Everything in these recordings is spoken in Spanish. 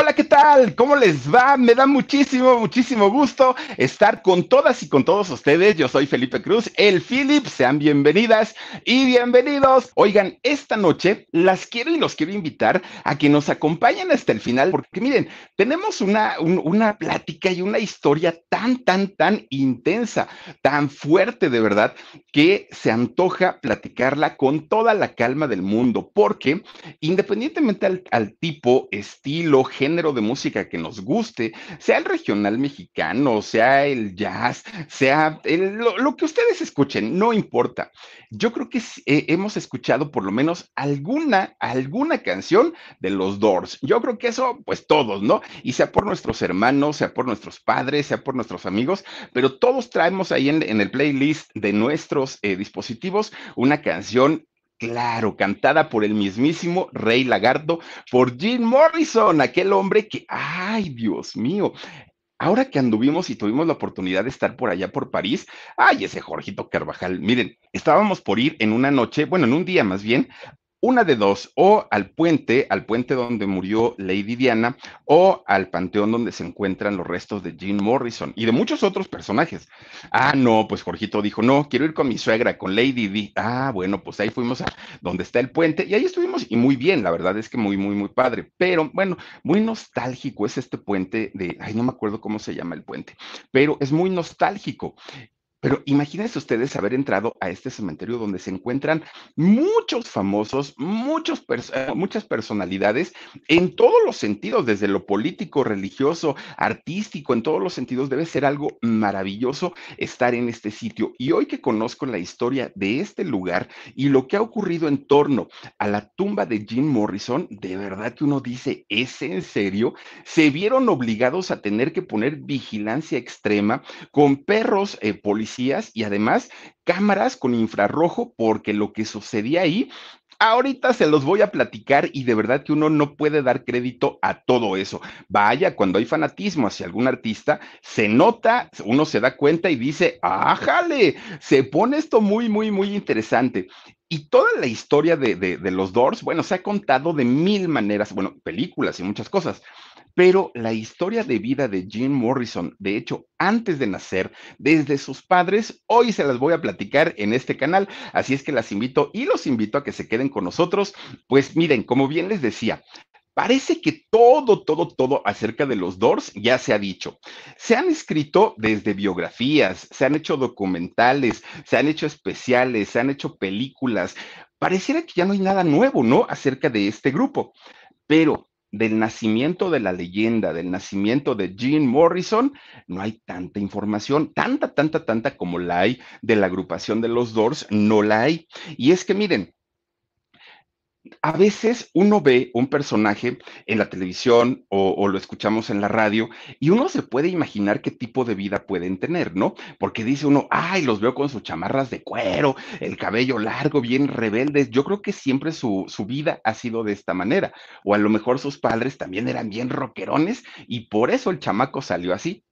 Hola, ¿qué tal? ¿Cómo les va? Me da muchísimo, muchísimo gusto estar con todas y con todos ustedes. Yo soy Felipe Cruz, el Philip. Sean bienvenidas y bienvenidos. Oigan, esta noche las quiero y los quiero invitar a que nos acompañen hasta el final, porque miren, tenemos una, una plática y una historia tan, tan, tan intensa, tan fuerte de verdad, que se antoja platicarla con toda la calma del mundo, porque independientemente al, tipo, estilo, género de música que nos guste, sea el regional mexicano, sea el jazz, sea lo, que ustedes escuchen, no importa. Yo creo que eh, hemos escuchado por lo menos alguna, alguna canción de los Doors. Yo creo que eso, pues todos, ¿no? Y sea por nuestros hermanos, sea por nuestros padres, sea por nuestros amigos, pero todos traemos ahí en, el playlist de nuestros eh, dispositivos una canción Claro, cantada por el mismísimo Rey Lagarto, por Jim Morrison, aquel hombre que, ay, Dios mío, ahora que anduvimos y tuvimos la oportunidad de estar por allá por París, ay, ese Jorgito Carvajal, miren, estábamos por ir en una noche, bueno, en un día más bien, una de dos, o al puente, al puente donde murió Lady Diana, o al panteón donde se encuentran los restos de Jim Morrison y de muchos otros personajes. Ah, no, pues Jorgito dijo, no, quiero ir con mi suegra, con Lady Di. Ah, bueno, pues ahí fuimos a donde está el puente y ahí estuvimos y muy bien, la verdad es que muy, muy, muy padre. Pero bueno, muy nostálgico es este puente de, ay, no me acuerdo cómo se llama el puente, pero es muy nostálgico. Pero imagínense ustedes haber entrado a este cementerio donde se encuentran muchos famosos, eh, muchas personalidades en todos los sentidos, desde lo político, religioso, artístico, en todos los sentidos. Debe ser algo maravilloso estar en este sitio. Y hoy que conozco la historia de este lugar y lo que ha ocurrido en torno a la tumba de Jim Morrison, de verdad que uno dice, ¿es en serio? Se vieron obligados a tener que poner vigilancia extrema con perros eh, policiales y además cámaras con infrarrojo porque lo que sucedía ahí Ahorita se los voy a platicar y de verdad que uno no puede dar crédito a todo eso. Vaya, cuando hay fanatismo hacia algún artista, se nota, uno se da cuenta y dice, ájale, se pone esto muy, muy, muy interesante. Y toda la historia de, de los Doors, bueno, se ha contado de mil maneras, bueno, películas y muchas cosas pero la historia de vida de Jim Morrison, de hecho, antes de nacer, desde sus padres, hoy se las voy a platicar en este canal, así es que las invito y los invito a que se queden con nosotros. Pues miren, como bien les decía, Parece que todo, todo, todo acerca de los Doors ya se ha dicho. Se han escrito desde biografías, se han hecho documentales, se han hecho especiales, se han hecho películas. Pareciera que ya no hay nada nuevo, ¿no? Acerca de este grupo. Pero del nacimiento de la leyenda, del nacimiento de Jim Morrison, no hay tanta información, tanta, tanta, tanta como la hay de la agrupación de los Doors, no la hay. Y es que miren, a veces uno ve un personaje en la televisión o, lo escuchamos en la radio y uno se puede imaginar qué tipo de vida pueden tener, ¿no? Porque dice uno, ay, los veo con sus chamarras de cuero, el cabello largo, bien rebeldes. Yo creo que siempre su, su vida ha sido de esta manera. O a lo mejor sus padres también eran bien rockerones y por eso el chamaco salió así.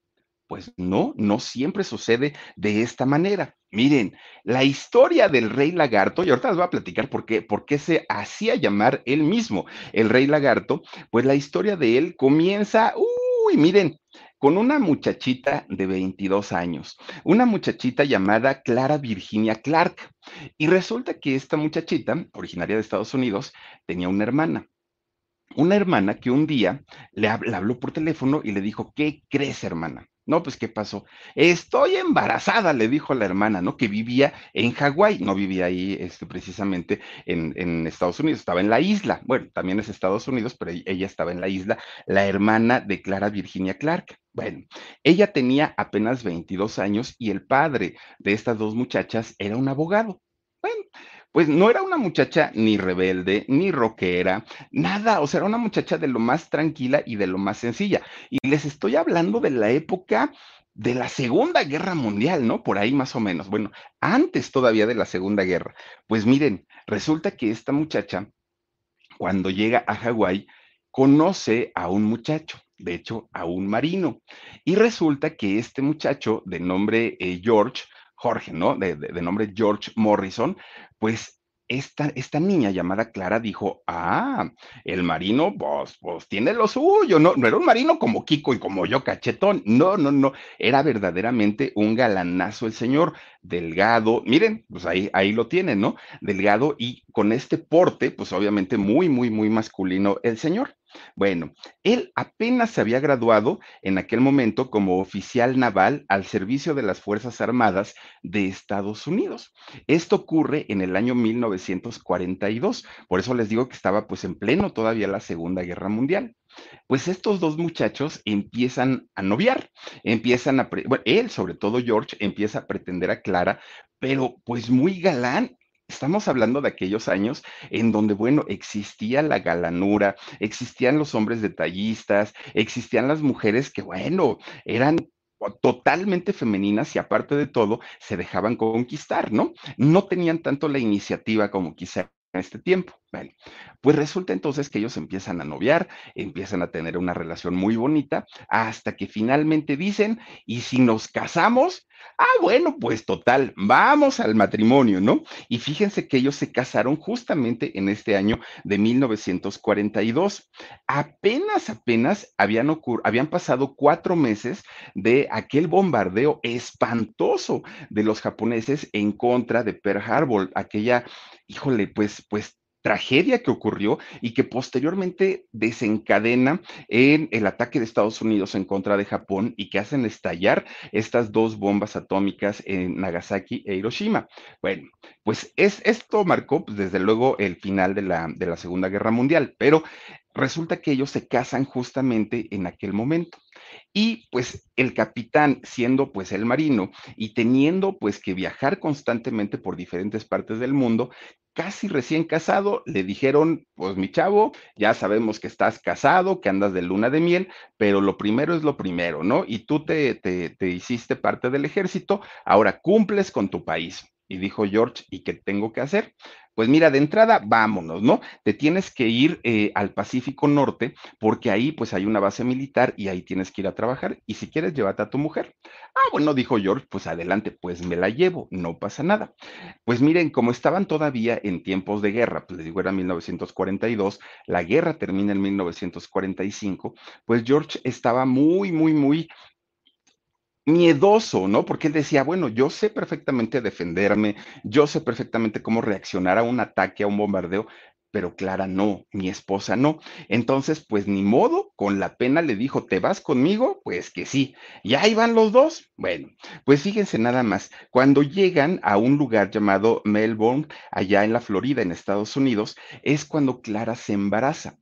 Pues no, no siempre sucede de esta manera. Miren, la historia del rey lagarto, y ahorita les voy a platicar por qué, por qué se hacía llamar él mismo el rey lagarto, pues la historia de él comienza, uy, miren, con una muchachita de 22 años, una muchachita llamada Clara Virginia Clark. Y resulta que esta muchachita, originaria de Estados Unidos, tenía una hermana. una hermana que un día le, habló por teléfono y le dijo, ¿qué crees, hermana? No, pues, ¿qué pasó? Estoy embarazada, le dijo la hermana, ¿no? Que vivía en Hawái, no vivía ahí este, precisamente en, en, Estados Unidos, estaba en la isla. Bueno, también es Estados Unidos, pero ella estaba en la isla, la hermana de Clara Virginia Clark. Bueno, ella tenía apenas 22 años y el padre de estas dos muchachas era un abogado. Pues no era una muchacha ni rebelde, ni rockera, nada, o sea, era una muchacha de lo más tranquila y de lo más sencilla. Y les estoy hablando de la época de la Segunda Guerra Mundial, ¿no? Por ahí más o menos. Bueno, antes todavía de la Segunda Guerra. Pues miren, resulta que esta muchacha, cuando llega a Hawái, conoce a un muchacho, de hecho, a un marino. Y resulta que este muchacho de nombre eh, George, Jorge, ¿no? De, nombre George Morrison, pues esta, esta, niña llamada Clara dijo, ah, el marino, pues, pues tiene lo suyo, no, no era un marino como Kiko y como yo, cachetón, no, no, no, era verdaderamente un galanazo el señor, delgado, miren, pues ahí, ahí lo tienen, ¿no? Delgado y con este porte, pues obviamente muy, muy, muy masculino el señor. Bueno, él apenas se había graduado en aquel momento como oficial naval al servicio de las Fuerzas Armadas de Estados Unidos. Esto ocurre en el año 1942, por eso les digo que estaba pues en pleno todavía la Segunda Guerra Mundial. Pues estos dos muchachos empiezan a noviar, empiezan a, él sobre todo George empieza a pretender a Clara, pero pues muy galán Estamos hablando de aquellos años en donde, bueno, existía la galanura, existían los hombres detallistas, existían las mujeres que, bueno, eran totalmente femeninas y aparte de todo, se dejaban conquistar, ¿no? No tenían tanto la iniciativa como quizá en este tiempo. Pues resulta entonces que ellos empiezan a noviar, empiezan a tener una relación muy bonita, hasta que finalmente dicen, ¿y si nos casamos? Ah, bueno, pues total, vamos al matrimonio, ¿no? Y fíjense que ellos se casaron justamente en este año de 1942. Apenas, apenas habían, habían pasado cuatro meses de aquel bombardeo espantoso de los japoneses en contra de Pearl Harbor, aquella, híjole, pues, pues tragedia que ocurrió y que posteriormente desencadena en el ataque de Estados Unidos en contra de Japón y que hacen estallar estas dos bombas atómicas en Nagasaki e Hiroshima. Bueno, pues es, esto marcó pues, desde luego el final de la, de la Segunda Guerra Mundial, pero resulta que ellos se casan justamente en aquel momento. Y pues el capitán, siendo pues el marino y teniendo pues que viajar constantemente por diferentes partes del mundo, casi recién casado, le dijeron, pues mi chavo, ya sabemos que estás casado, que andas de luna de miel, pero lo primero es lo primero, ¿no? Y tú te, te, te hiciste parte del ejército, ahora cumples con tu país. Y dijo George, ¿y qué tengo que hacer? Pues mira, de entrada, vámonos, ¿no? Te tienes que ir eh, al Pacífico Norte porque ahí pues hay una base militar y ahí tienes que ir a trabajar y si quieres, llévate a tu mujer. Ah, bueno, dijo George, pues adelante, pues me la llevo, no pasa nada. Pues miren, como estaban todavía en tiempos de guerra, pues les digo, era 1942, la guerra termina en 1945, pues George estaba muy, muy, muy miedoso, ¿no? Porque él decía, bueno, yo sé perfectamente defenderme, yo sé perfectamente cómo reaccionar a un ataque, a un bombardeo, pero Clara no, mi esposa no. Entonces, pues ni modo, con la pena le dijo, ¿te vas conmigo? Pues que sí. Y ahí van los dos. Bueno, pues fíjense nada más, cuando llegan a un lugar llamado Melbourne, allá en la Florida, en Estados Unidos, es cuando Clara se embaraza.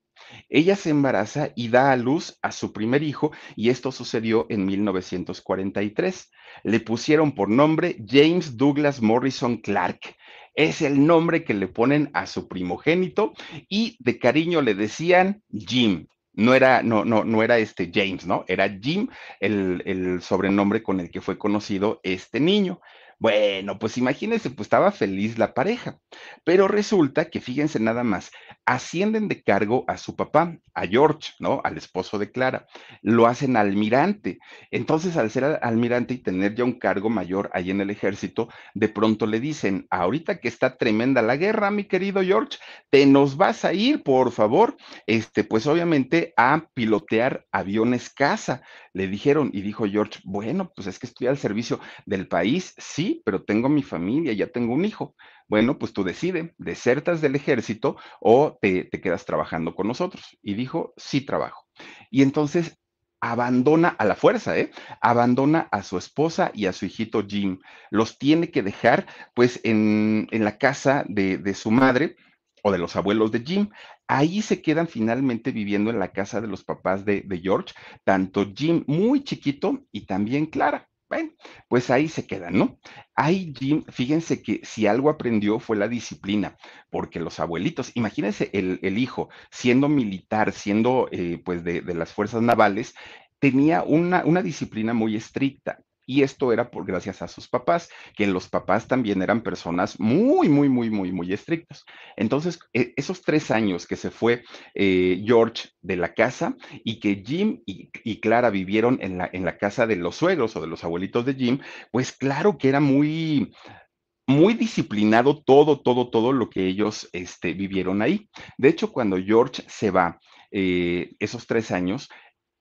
Ella se embaraza y da a luz a su primer hijo y esto sucedió en 1943. Le pusieron por nombre James Douglas Morrison Clark. Es el nombre que le ponen a su primogénito y de cariño le decían Jim. No era, no, no, no era este James, ¿no? Era Jim el, el sobrenombre con el que fue conocido este niño. Bueno, pues imagínense, pues estaba feliz la pareja, pero resulta que fíjense nada más, ascienden de cargo a su papá, a George, ¿no? Al esposo de Clara, lo hacen almirante. Entonces, al ser almirante y tener ya un cargo mayor ahí en el ejército, de pronto le dicen, ahorita que está tremenda la guerra, mi querido George, te nos vas a ir, por favor, este, pues obviamente a pilotear aviones casa le dijeron y dijo George, bueno, pues es que estoy al servicio del país, sí, pero tengo mi familia, ya tengo un hijo. bueno, pues tú decide, desertas del ejército o te, te quedas trabajando con nosotros. Y dijo, sí trabajo. Y entonces abandona a la fuerza, ¿eh? Abandona a su esposa y a su hijito Jim. Los tiene que dejar, pues, en, en la casa de, de, su madre o de los abuelos de Jim. Ahí se quedan finalmente viviendo en la casa de los papás de, de George, tanto Jim muy chiquito y también Clara. Bueno, pues ahí se quedan, ¿no? Ahí Jim, fíjense que si algo aprendió fue la disciplina, porque los abuelitos, imagínense el, hijo siendo militar, siendo eh, pues de, de, las fuerzas navales, tenía una, una disciplina muy estricta. Y esto era por gracias a sus papás, que los papás también eran personas muy, muy, muy, muy, muy estrictas. Entonces, e, esos tres años que se fue eh, George de la casa y que Jim y, Clara vivieron en la, en la casa de los suegros o de los abuelitos de Jim, pues claro que era muy, muy disciplinado todo, todo, todo lo que ellos este, vivieron ahí. De hecho, cuando George se va, eh, esos tres años,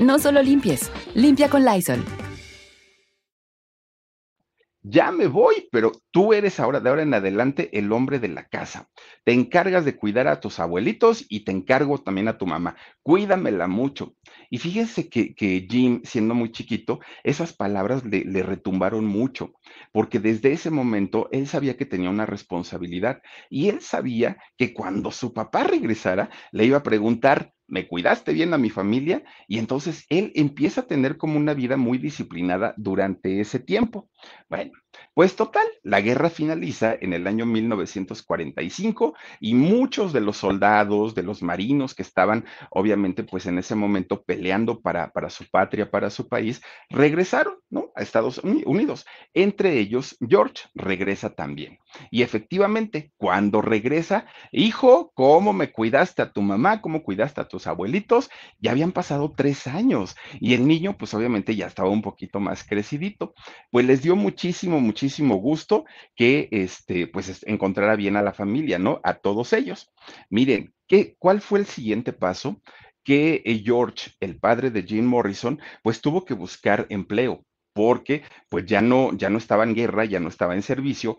No solo limpies, limpia con Lysol. Ya me voy, pero tú eres ahora de ahora en adelante el hombre de la casa. Te encargas de cuidar a tus abuelitos y te encargo también a tu mamá. Cuídamela mucho. Y fíjense que, que Jim, siendo muy chiquito, esas palabras le, le retumbaron mucho, porque desde ese momento él sabía que tenía una responsabilidad y él sabía que cuando su papá regresara le iba a preguntar, me cuidaste bien a mi familia y entonces él empieza a tener como una vida muy disciplinada durante ese tiempo. Bueno, pues total, la guerra finaliza en el año 1945 y muchos de los soldados, de los marinos que estaban obviamente pues en ese momento peleando para, para su patria, para su país, regresaron, ¿no? A Estados Unidos. Entre ellos, George regresa también. Y efectivamente, cuando regresa, hijo, ¿cómo me cuidaste a tu mamá? ¿Cómo cuidaste a tus abuelitos? Ya habían pasado tres años y el niño pues obviamente ya estaba un poquito más crecidito. Pues les dio muchísimo, muchísimo gusto que este, pues encontrara bien a la familia, ¿no? A todos ellos. Miren, ¿qué, ¿cuál fue el siguiente paso? Que eh, George, el padre de Jim Morrison, pues tuvo que buscar empleo porque pues ya no, ya no estaba en guerra, ya no estaba en servicio,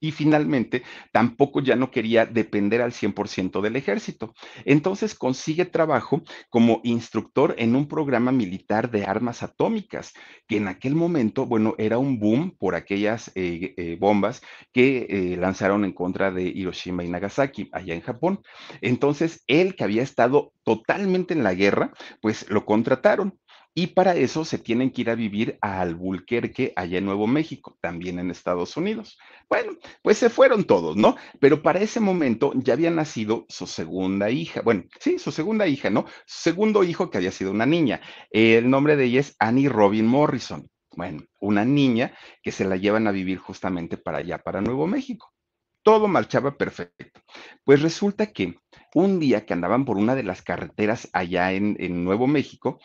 y finalmente tampoco ya no quería depender al 100% del ejército. Entonces consigue trabajo como instructor en un programa militar de armas atómicas, que en aquel momento, bueno, era un boom por aquellas eh, eh, bombas que eh, lanzaron en contra de Hiroshima y Nagasaki, allá en Japón. Entonces, él que había estado totalmente en la guerra, pues lo contrataron y para eso se tienen que ir a vivir a Albuquerque, allá en Nuevo México, también en Estados Unidos. Bueno, pues se fueron todos, ¿no? Pero para ese momento ya había nacido su segunda hija. Bueno, sí, su segunda hija, ¿no? segundo hijo que había sido una niña. El nombre de ella es Annie Robin Morrison. Bueno, una niña que se la llevan a vivir justamente para allá, para Nuevo México. Todo marchaba perfecto. Pues resulta que un día que andaban por una de las carreteras allá en, en Nuevo México,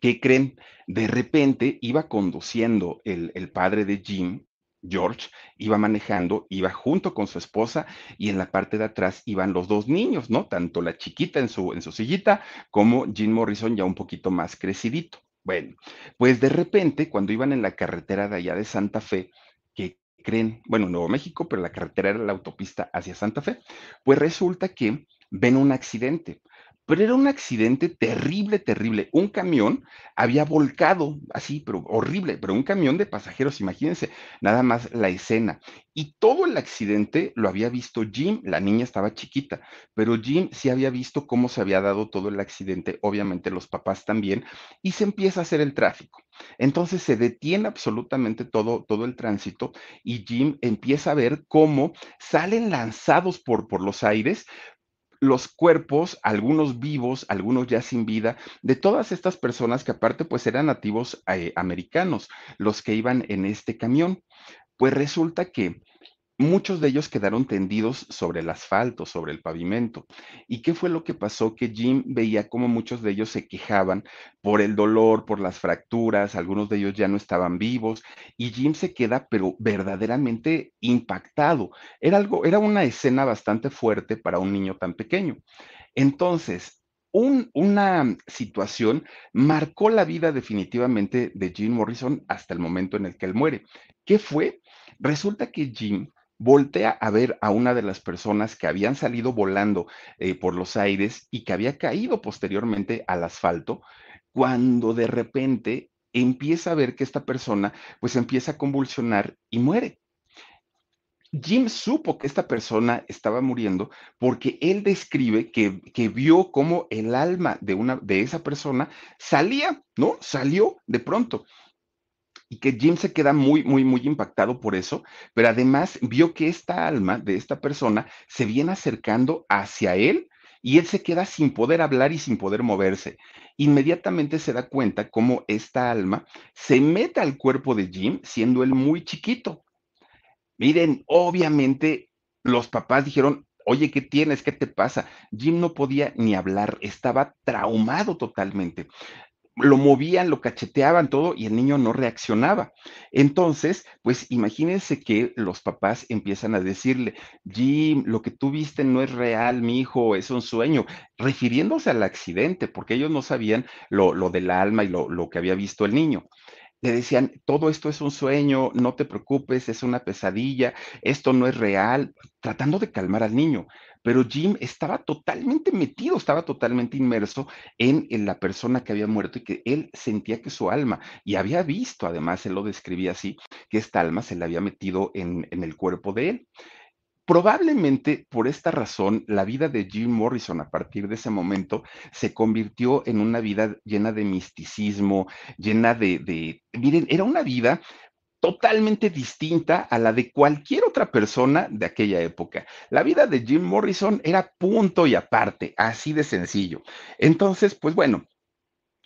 ¿qué creen? De repente iba conduciendo el, el, padre de Jim, George, iba manejando, iba junto con su esposa y en la parte de atrás iban los dos niños, ¿no? Tanto la chiquita en su, en su sillita como Jim Morrison ya un poquito más crecidito. Bueno, pues de repente, cuando iban en la carretera de allá de Santa Fe, ¿qué creen? Bueno, Nuevo México, pero la carretera era la autopista hacia Santa Fe, pues resulta que ven un accidente pero era un accidente terrible, terrible. Un camión había volcado, así, pero horrible, pero un camión de pasajeros, imagínense, nada más la escena. Y todo el accidente lo había visto Jim, la niña estaba chiquita, pero Jim sí había visto cómo se había dado todo el accidente, obviamente los papás también, y se empieza a hacer el tráfico. Entonces se detiene absolutamente todo, todo el tránsito y Jim empieza a ver cómo salen lanzados por, por los aires los cuerpos, algunos vivos, algunos ya sin vida, de todas estas personas que aparte pues eran nativos eh, americanos, los que iban en este camión. Pues resulta que muchos de ellos quedaron tendidos sobre el asfalto, sobre el pavimento. ¿Y qué fue lo que pasó? Que Jim veía cómo muchos de ellos se quejaban por el dolor, por las fracturas, algunos de ellos ya no estaban vivos, y Jim se queda, pero verdaderamente impactado. Era algo, era una escena bastante fuerte para un niño tan pequeño. Entonces, una situación marcó la vida definitivamente de Jim Morrison hasta el momento en el que él muere. ¿Qué fue? Resulta que Jim voltea a ver a una de las personas que habían salido volando eh, por los aires y que había caído posteriormente al asfalto, cuando de repente empieza a ver que esta persona pues empieza a convulsionar y muere. Jim supo que esta persona estaba muriendo porque él describe que, que vio cómo el alma de, una, de esa persona salía, ¿no? Salió de pronto y que Jim se queda muy, muy, muy impactado por eso, pero además vio que esta alma de esta persona se viene acercando hacia él y él se queda sin poder hablar y sin poder moverse. Inmediatamente se da cuenta cómo esta alma se mete al cuerpo de Jim siendo él muy chiquito. Miren, obviamente los papás dijeron, oye, ¿qué tienes? ¿Qué te pasa? Jim no podía ni hablar, estaba traumado totalmente lo movían, lo cacheteaban todo y el niño no reaccionaba. Entonces, pues imagínense que los papás empiezan a decirle, Jim, lo que tú viste no es real, mi hijo, es un sueño, refiriéndose al accidente, porque ellos no sabían lo, lo del alma y lo, lo que había visto el niño le decían, todo esto es un sueño, no te preocupes, es una pesadilla, esto no es real, tratando de calmar al niño pero Jim estaba totalmente metido, estaba totalmente inmerso en, la persona que había muerto y que él sentía que su alma, y había visto, además, él lo describía así, que esta alma se le había metido en, en el cuerpo de él. Probablemente por esta razón, la vida de Jim Morrison a partir de ese momento se convirtió en una vida llena de misticismo, llena de, de, miren, era una vida totalmente distinta a la de cualquier otra persona de aquella época. La vida de Jim Morrison era punto y aparte, así de sencillo. Entonces, pues bueno,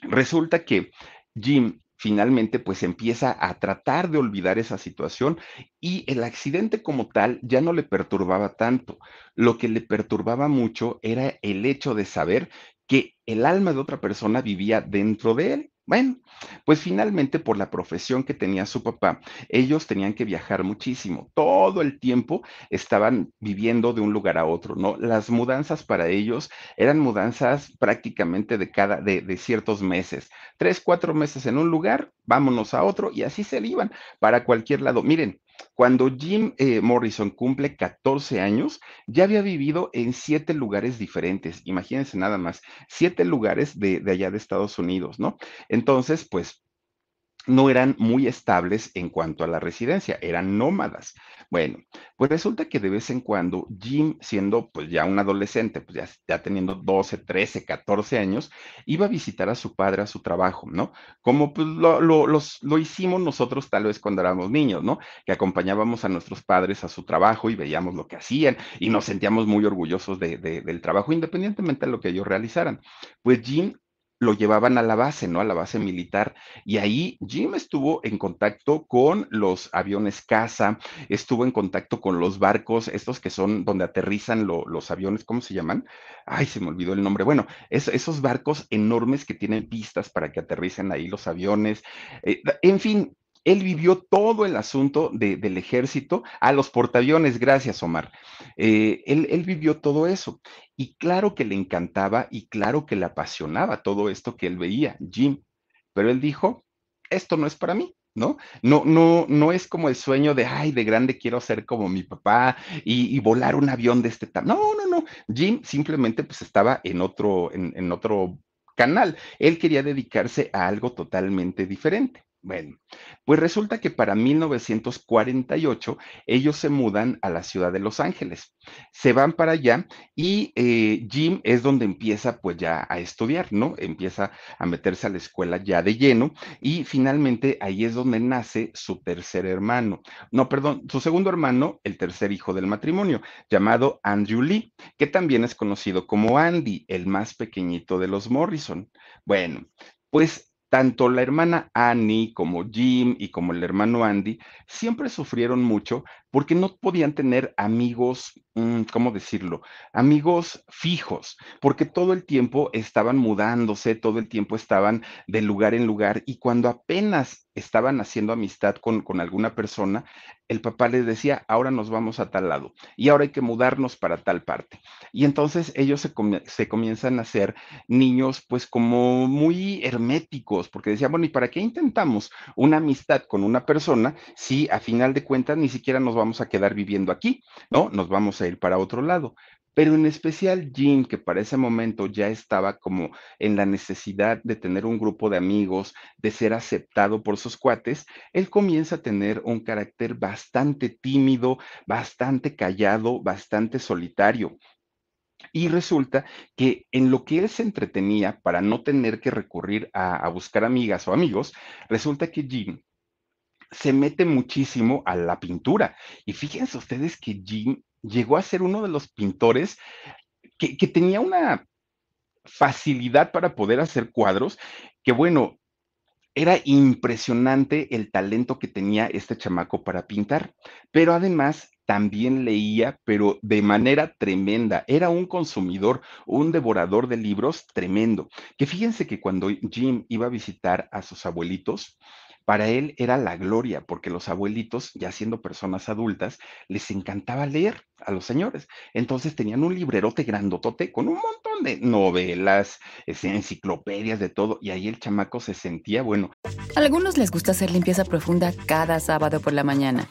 resulta que Jim finalmente pues empieza a tratar de olvidar esa situación y el accidente como tal ya no le perturbaba tanto. Lo que le perturbaba mucho era el hecho de saber que el alma de otra persona vivía dentro de él. Bueno, pues finalmente por la profesión que tenía su papá, ellos tenían que viajar muchísimo. Todo el tiempo estaban viviendo de un lugar a otro, ¿no? Las mudanzas para ellos eran mudanzas prácticamente de cada, de, de ciertos meses. Tres, cuatro meses en un lugar, vámonos a otro y así se iban para cualquier lado. Miren, cuando Jim eh, Morrison cumple 14 años, ya había vivido en siete lugares diferentes. Imagínense nada más, siete lugares de, de allá de Estados Unidos, ¿no? Entonces, pues no eran muy estables en cuanto a la residencia, eran nómadas. Bueno, pues resulta que de vez en cuando Jim, siendo pues ya un adolescente, pues ya, ya, teniendo 12, 13, 14 años, iba a visitar a su padre a su trabajo, ¿no? Como pues lo, lo, los, lo hicimos nosotros tal vez cuando éramos niños, ¿no? Que acompañábamos a nuestros padres a su trabajo y veíamos lo que hacían y nos sentíamos muy orgullosos de, de, del trabajo, independientemente de lo que ellos realizaran. Pues Jim lo llevaban a la base, ¿no? A la base militar. Y ahí Jim estuvo en contacto con los aviones caza, estuvo en contacto con los barcos, estos que son donde aterrizan los aviones, ¿cómo se llaman? Ay, se me olvidó el nombre. Bueno, esos barcos enormes que tienen pistas para que aterricen ahí los aviones. Eh, en fin, él vivió todo el asunto de, del ejército a los portaaviones, gracias Omar. Eh, él, vivió todo eso y claro que le encantaba y claro que le apasionaba todo esto que él veía, Jim. Pero él dijo, esto no es para mí. ¿No? No, no, no es como el sueño de, ay, de grande quiero ser como mi papá y, volar un avión de este tamaño. No, no, no. Jim simplemente pues estaba en otro, en otro canal. Él quería dedicarse a algo totalmente diferente. Bueno, pues resulta que para 1948 ellos se mudan a la ciudad de Los Ángeles. Se van para allá y eh, Jim es donde empieza pues ya a estudiar, ¿no? Empieza a meterse a la escuela ya de lleno y finalmente ahí es donde nace su tercer hermano. No, perdón, su segundo hermano, el tercer hijo del matrimonio, llamado Andrew Lee, que también es conocido como Andy, el más pequeñito de los Morrison. Bueno, pues tanto la hermana Annie como Jim y como el hermano Andy siempre sufrieron mucho porque no podían tener amigos, mm, ¿cómo decirlo? Amigos fijos, porque todo el tiempo estaban mudándose, todo el tiempo estaban de lugar en lugar y cuando apenas estaban haciendo amistad con, con alguna persona, el papá les decía, ahora nos vamos a tal lado y ahora hay que mudarnos para tal parte. Y entonces ellos se, comienzan a ser niños pues como muy herméticos, porque decían, bueno, ¿y para qué intentamos una amistad con una persona si a final de cuentas ni siquiera nos vamos a quedar viviendo aquí, ¿no? Nos vamos a ir para otro lado. Pero en especial Jim, que para ese momento ya estaba como en la necesidad de tener un grupo de amigos, de ser aceptado por sus cuates, él comienza a tener un carácter bastante tímido, bastante callado, bastante solitario. Y resulta que en lo que él se entretenía para no tener que recurrir a, a buscar amigas o amigos, resulta que Jim se mete muchísimo a la pintura. Y fíjense ustedes que Jim llegó a ser uno de los pintores que, tenía una facilidad para poder hacer cuadros, que bueno, era impresionante el talento que tenía este chamaco para pintar, pero además también leía, pero de manera tremenda. Era un consumidor, un devorador de libros tremendo. Que fíjense que cuando Jim iba a visitar a sus abuelitos, para él era la gloria, porque los abuelitos, ya siendo personas adultas, les encantaba leer a los señores. Entonces tenían un librerote grandotote con un montón de novelas, este, enciclopedias, de todo, y ahí el chamaco se sentía bueno. A algunos les gusta hacer limpieza profunda cada sábado por la mañana.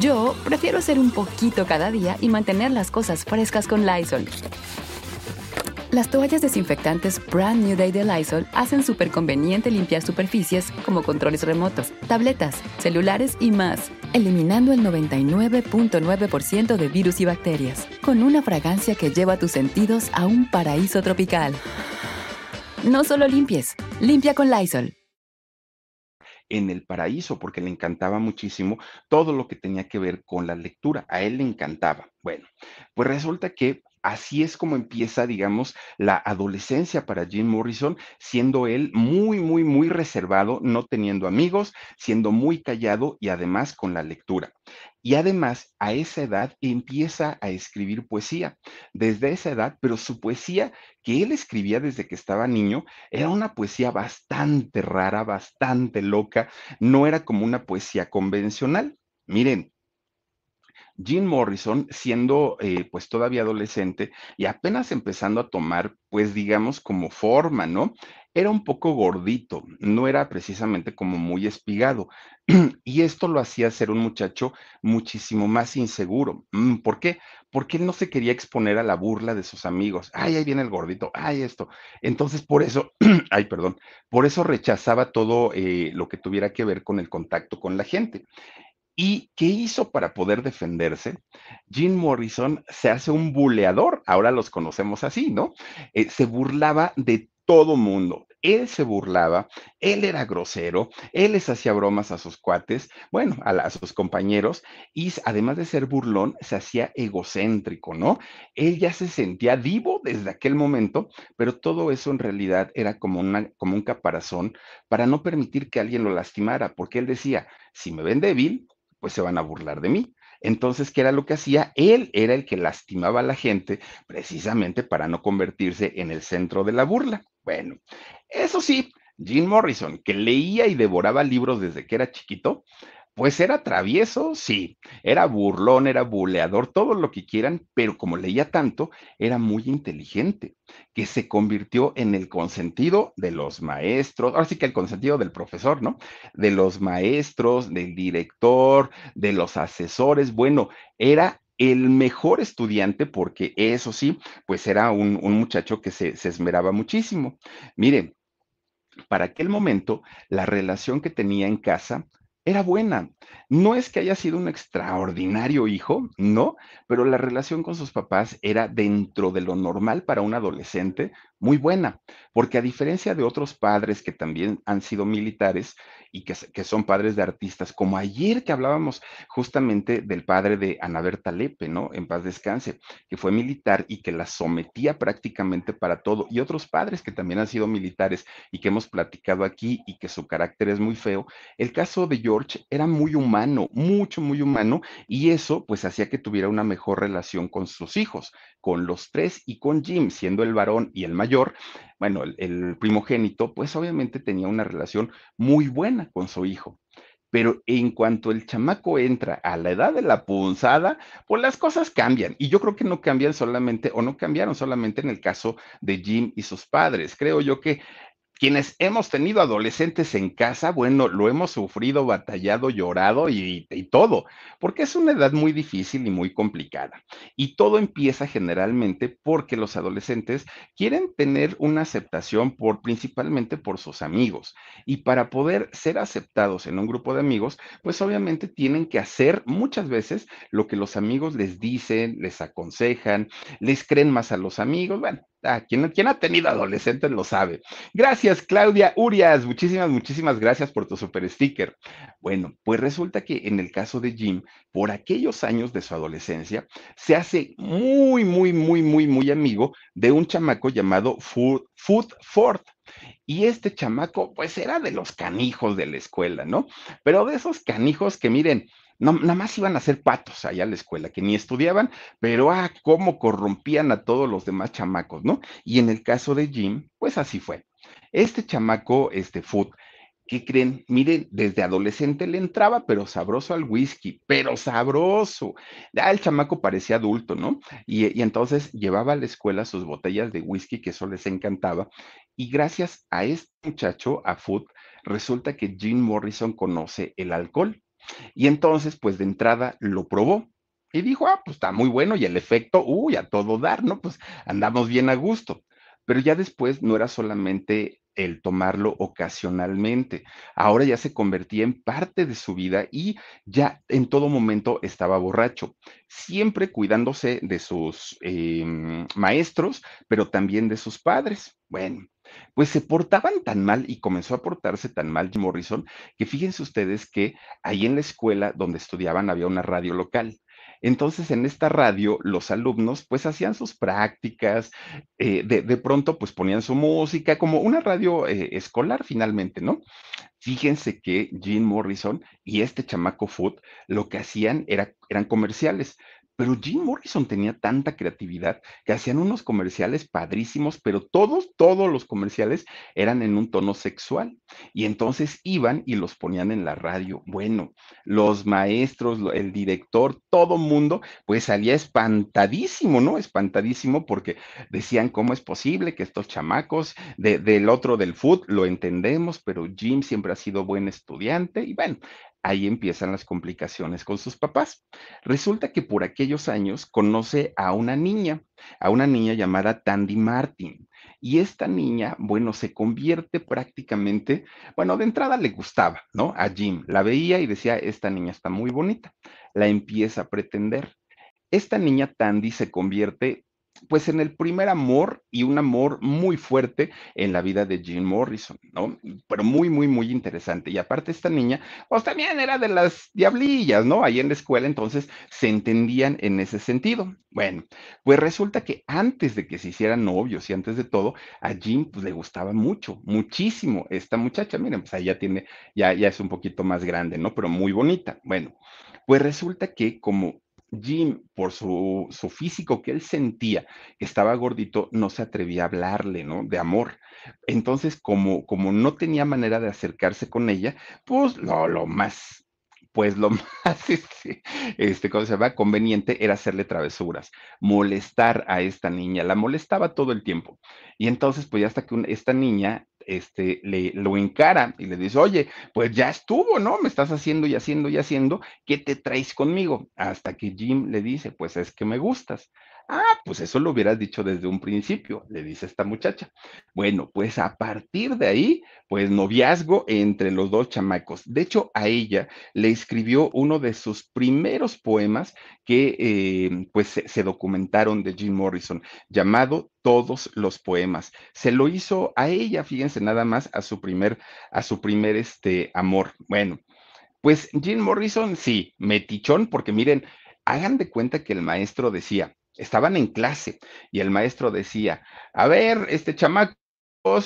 Yo prefiero hacer un poquito cada día y mantener las cosas frescas con Lysol. Las toallas desinfectantes Brand New Day de Lysol hacen súper conveniente limpiar superficies como controles remotos, tabletas, celulares y más, eliminando el 99.9% de virus y bacterias, con una fragancia que lleva tus sentidos a un paraíso tropical. No solo limpies, limpia con Lysol en el paraíso porque le encantaba muchísimo todo lo que tenía que ver con la lectura. A él le encantaba. Bueno, pues resulta que así es como empieza, digamos, la adolescencia para Jim Morrison, siendo él muy, muy, muy reservado, no teniendo amigos, siendo muy callado y además con la lectura. Y además, a esa edad empieza a escribir poesía. Desde esa edad, pero su poesía que él escribía desde que estaba niño era una poesía bastante rara, bastante loca, no era como una poesía convencional. Miren, Jim Morrison, siendo eh, pues todavía adolescente y apenas empezando a tomar, pues digamos, como forma, ¿no? Era un poco gordito, no era precisamente como muy espigado. y esto lo hacía ser un muchacho muchísimo más inseguro. Mm, ¿Por qué? Porque él no se quería exponer a la burla de sus amigos. Ay, ahí viene el gordito, ay, esto. Entonces, por eso, ay, perdón, por eso rechazaba todo eh, lo que tuviera que ver con el contacto con la gente. ¿Y qué hizo para poder defenderse? Jim Morrison se hace un buleador, ahora los conocemos así, ¿no? Eh, se burlaba de todo mundo. Él se burlaba, él era grosero, él les hacía bromas a sus cuates, bueno, a, sus compañeros, y además de ser burlón, se hacía egocéntrico, ¿no? Él ya se sentía vivo desde aquel momento, pero todo eso en realidad era como, una, como un caparazón para no permitir que alguien lo lastimara, porque él decía, si me ven débil, pues se van a burlar de mí. Entonces, ¿qué era lo que hacía? Él era el que lastimaba a la gente precisamente para no convertirse en el centro de la burla. Bueno, eso sí, Jim Morrison, que leía y devoraba libros desde que era chiquito, pues era travieso, sí, era burlón, era buleador, todo lo que quieran, pero como leía tanto, era muy inteligente, que se convirtió en el consentido de los maestros, ahora sí que el consentido del profesor, ¿no? De los maestros, del director, de los asesores, bueno, era el mejor estudiante porque eso sí, pues era un, muchacho que se, se esmeraba muchísimo. Miren, para aquel momento, la relación que tenía en casa era buena. No es que haya sido un extraordinario hijo, no, pero la relación con sus papás era dentro de lo normal para un adolescente muy buena, porque a diferencia de otros padres que también han sido militares y que, que son padres de artistas, como ayer que hablábamos justamente del padre de Ana Berta Lepe, ¿no? En paz descanse, que fue militar y que la sometía prácticamente para todo, y otros padres que también han sido militares y que hemos platicado aquí y que su carácter es muy feo, el caso de George era muy humano, mucho, muy humano, y eso pues hacía que tuviera una mejor relación con sus hijos, con los tres y con Jim, siendo el varón y el mayor, bueno, el, primogénito, pues obviamente tenía una relación muy buena con su hijo. Pero en cuanto el chamaco entra a la edad de la punzada, pues las cosas cambian. Y yo creo que no cambian solamente, o no cambiaron solamente en el caso de Jim y sus padres. Creo yo que quienes hemos tenido adolescentes en casa, bueno, lo hemos sufrido, batallado, llorado y, todo, porque es una edad muy difícil y muy complicada. Y todo empieza generalmente porque los adolescentes quieren tener una aceptación por principalmente por sus amigos. Y para poder ser aceptados en un grupo de amigos, pues obviamente tienen que hacer muchas veces lo que los amigos les dicen, les aconsejan, les creen más a los amigos. Bueno, Ah, quien, ha tenido adolescentes lo sabe. Gracias, Claudia Urias. Muchísimas, muchísimas gracias por tu super sticker. Bueno, pues resulta que en el caso de Jim, por aquellos años de su adolescencia, se hace muy, muy, muy, muy, muy amigo de un chamaco llamado Food, Food Ford. Y este chamaco, pues era de los canijos de la escuela, ¿no? Pero de esos canijos que miren, no, nada más iban a ser patos allá a la escuela, que ni estudiaban, pero ah, cómo corrompían a todos los demás chamacos, ¿no? Y en el caso de Jim, pues así fue. Este chamaco, este Food, ¿qué creen? Miren, desde adolescente le entraba, pero sabroso al whisky, pero sabroso. Ya el chamaco parecía adulto, ¿no? Y, y, entonces llevaba a la escuela sus botellas de whisky, que eso les encantaba. Y gracias a este muchacho, a Food, resulta que Jim Morrison conoce el alcohol. Y entonces, pues de entrada lo probó y dijo, ah, pues está muy bueno y el efecto, uy, a todo dar, ¿no? Pues andamos bien a gusto. Pero ya después no era solamente el tomarlo ocasionalmente. Ahora ya se convertía en parte de su vida y ya en todo momento estaba borracho, siempre cuidándose de sus em, maestros, pero también de sus padres. Bueno, pues se portaban tan mal y comenzó a portarse tan mal Jim Morrison que fíjense ustedes que ahí en la escuela donde estudiaban había una radio local. Entonces, en esta radio, los alumnos pues hacían sus prácticas, eh, de, pronto pues ponían su música, como una radio eh, escolar finalmente, ¿no? Fíjense que Jim Morrison y este chamaco Foot lo que hacían era, eran comerciales. Pero Jim Morrison tenía tanta creatividad que hacían unos comerciales padrísimos, pero todos, todos los comerciales eran en un tono sexual. Y entonces iban y los ponían en la radio. Bueno, los maestros, el director, todo mundo, pues salía espantadísimo, ¿no? Espantadísimo porque decían, ¿cómo es posible que estos chamacos del otro del food lo entendemos, pero Jim siempre ha sido buen estudiante? Y bueno, ahí empiezan las complicaciones con sus papás. Resulta que por aquellos años conoce a una niña, a una niña llamada Tandy Martin. Y esta niña, bueno, se convierte prácticamente, bueno, de entrada le gustaba, ¿no? A Jim. La veía y decía, esta niña está muy bonita. La empieza a pretender. Esta niña Tandy se convierte pues en el primer amor y un amor muy fuerte en la vida de Jim Morrison, ¿no? Pero muy, muy, muy interesante. Y aparte esta niña, pues también era de las diablillas, ¿no? Ahí en la escuela, entonces se entendían en ese sentido. Bueno, pues resulta que antes de que se hicieran novios y antes de todo, a Jim pues le gustaba mucho, muchísimo esta muchacha. Miren, pues ahí ya tiene, ya, ya es un poquito más grande, ¿no? Pero muy bonita. Bueno, pues resulta que como Jim, por su, físico que él sentía que estaba gordito, no se atrevía a hablarle, ¿no? De amor. Entonces, como, como no tenía manera de acercarse con ella, pues lo, lo más, pues lo más, este, este, ¿cómo se llama? Conveniente era hacerle travesuras, molestar a esta niña, la molestaba todo el tiempo. Y entonces, pues hasta que esta niña este, le, lo encara y le dice, oye, pues ya estuvo, ¿no? Me estás haciendo y haciendo y haciendo, ¿qué te traes conmigo? Hasta que Jim le dice, pues es que me gustas. Ah, pues eso lo hubieras dicho desde un principio, le dice esta muchacha. Bueno, pues a partir de ahí, pues noviazgo entre los dos chamacos. De hecho, a ella le escribió uno de sus primeros poemas que eh, pues se, se, documentaron de Jim Morrison, llamado Todos los poemas. Se lo hizo a ella, fíjense nada más, a su primer, a su primer este, amor. Bueno, pues Jim Morrison, sí, metichón, porque miren, hagan de cuenta que el maestro decía, estaban en clase y el maestro decía, a ver, este chamaco,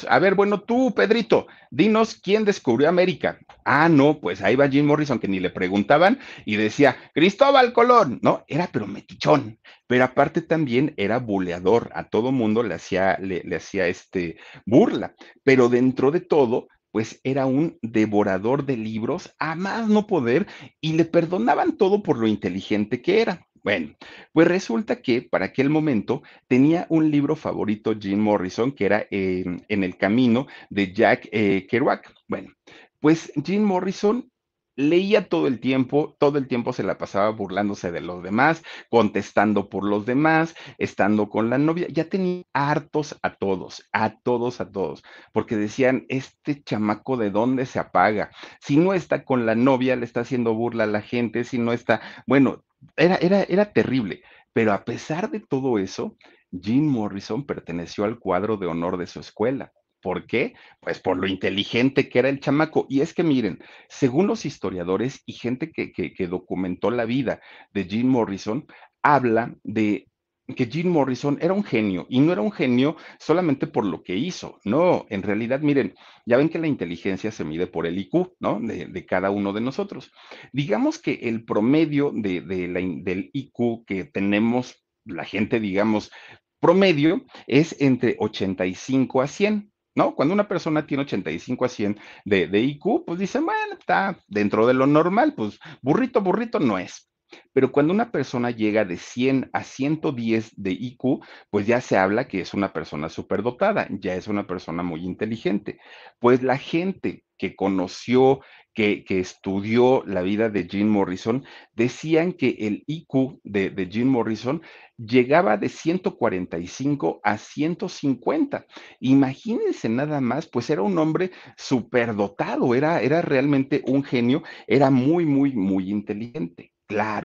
a ver, bueno, tú, Pedrito, dinos quién descubrió América. Ah, no, pues ahí va Jim Morrison, que ni le preguntaban, y decía, Cristóbal Colón, ¿no? Era pero metichón, pero aparte también era buleador, a todo mundo le hacía, le, le hacía este burla, pero dentro de todo, pues era un devorador de libros a más no poder y le perdonaban todo por lo inteligente que era. Bueno, pues resulta que para aquel momento tenía un libro favorito Jim Morrison, que era En el camino de Jack eh, Kerouac. Bueno, pues Jim Morrison leía todo el tiempo, todo el tiempo se la pasaba burlándose de los demás, contestando por los demás, estando con la novia, ya tenía hartos a todos, a todos, a todos, porque decían, este chamaco de dónde se apaga, si no está con la novia, le está haciendo burla a la gente, si no está, bueno, era, era, era terrible, pero a pesar de todo eso, Jim Morrison perteneció al cuadro de honor de su escuela. ¿Por qué? Pues por lo inteligente que era el chamaco. Y es que miren, según los historiadores y gente que, que, documentó la vida de Jim Morrison, habla de que Jim Morrison era un genio y no era un genio solamente por lo que hizo, no, en realidad, miren, ya ven que la inteligencia se mide por el IQ, ¿no? De, cada uno de nosotros. Digamos que el promedio de la, del IQ que tenemos, la gente, digamos, promedio es entre 85 a 100. ¿No? Cuando una persona tiene 85 a 100 de, de, IQ, pues dicen, bueno, está dentro de lo normal, pues burrito, burrito no es. Pero cuando una persona llega de 100 a 110 de IQ, pues ya se habla que es una persona superdotada, ya es una persona muy inteligente. Pues la gente que conoció, que, que, estudió la vida de Jim Morrison, decían que el IQ de, de Jim Morrison llegaba de 145 a 150. Imagínense nada más, pues era un hombre superdotado, era, era realmente un genio, era muy, muy, muy inteligente. Claro.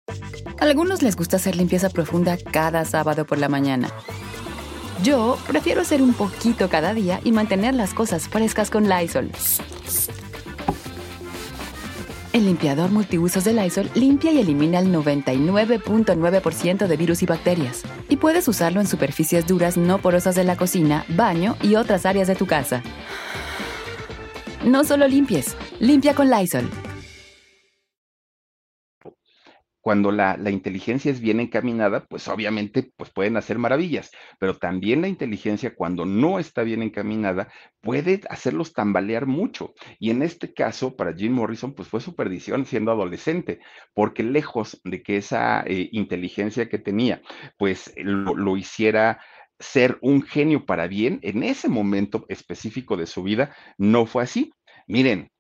A algunos les gusta hacer limpieza profunda cada sábado por la mañana. Yo prefiero hacer un poquito cada día y mantener las cosas frescas con Lysol. El limpiador multiusos de Lysol limpia y elimina el 99.9% de virus y bacterias. Y puedes usarlo en superficies duras no porosas de la cocina, baño y otras áreas de tu casa. No solo limpies, limpia con Lysol cuando la, la, inteligencia es bien encaminada, pues obviamente pues pueden hacer maravillas, pero también la inteligencia cuando no está bien encaminada puede hacerlos tambalear mucho. Y en este caso, para Jim Morrison, pues fue su perdición siendo adolescente, porque lejos de que esa eh, inteligencia que tenía, pues lo, lo hiciera ser un genio para bien, en ese momento específico de su vida no fue así. Miren,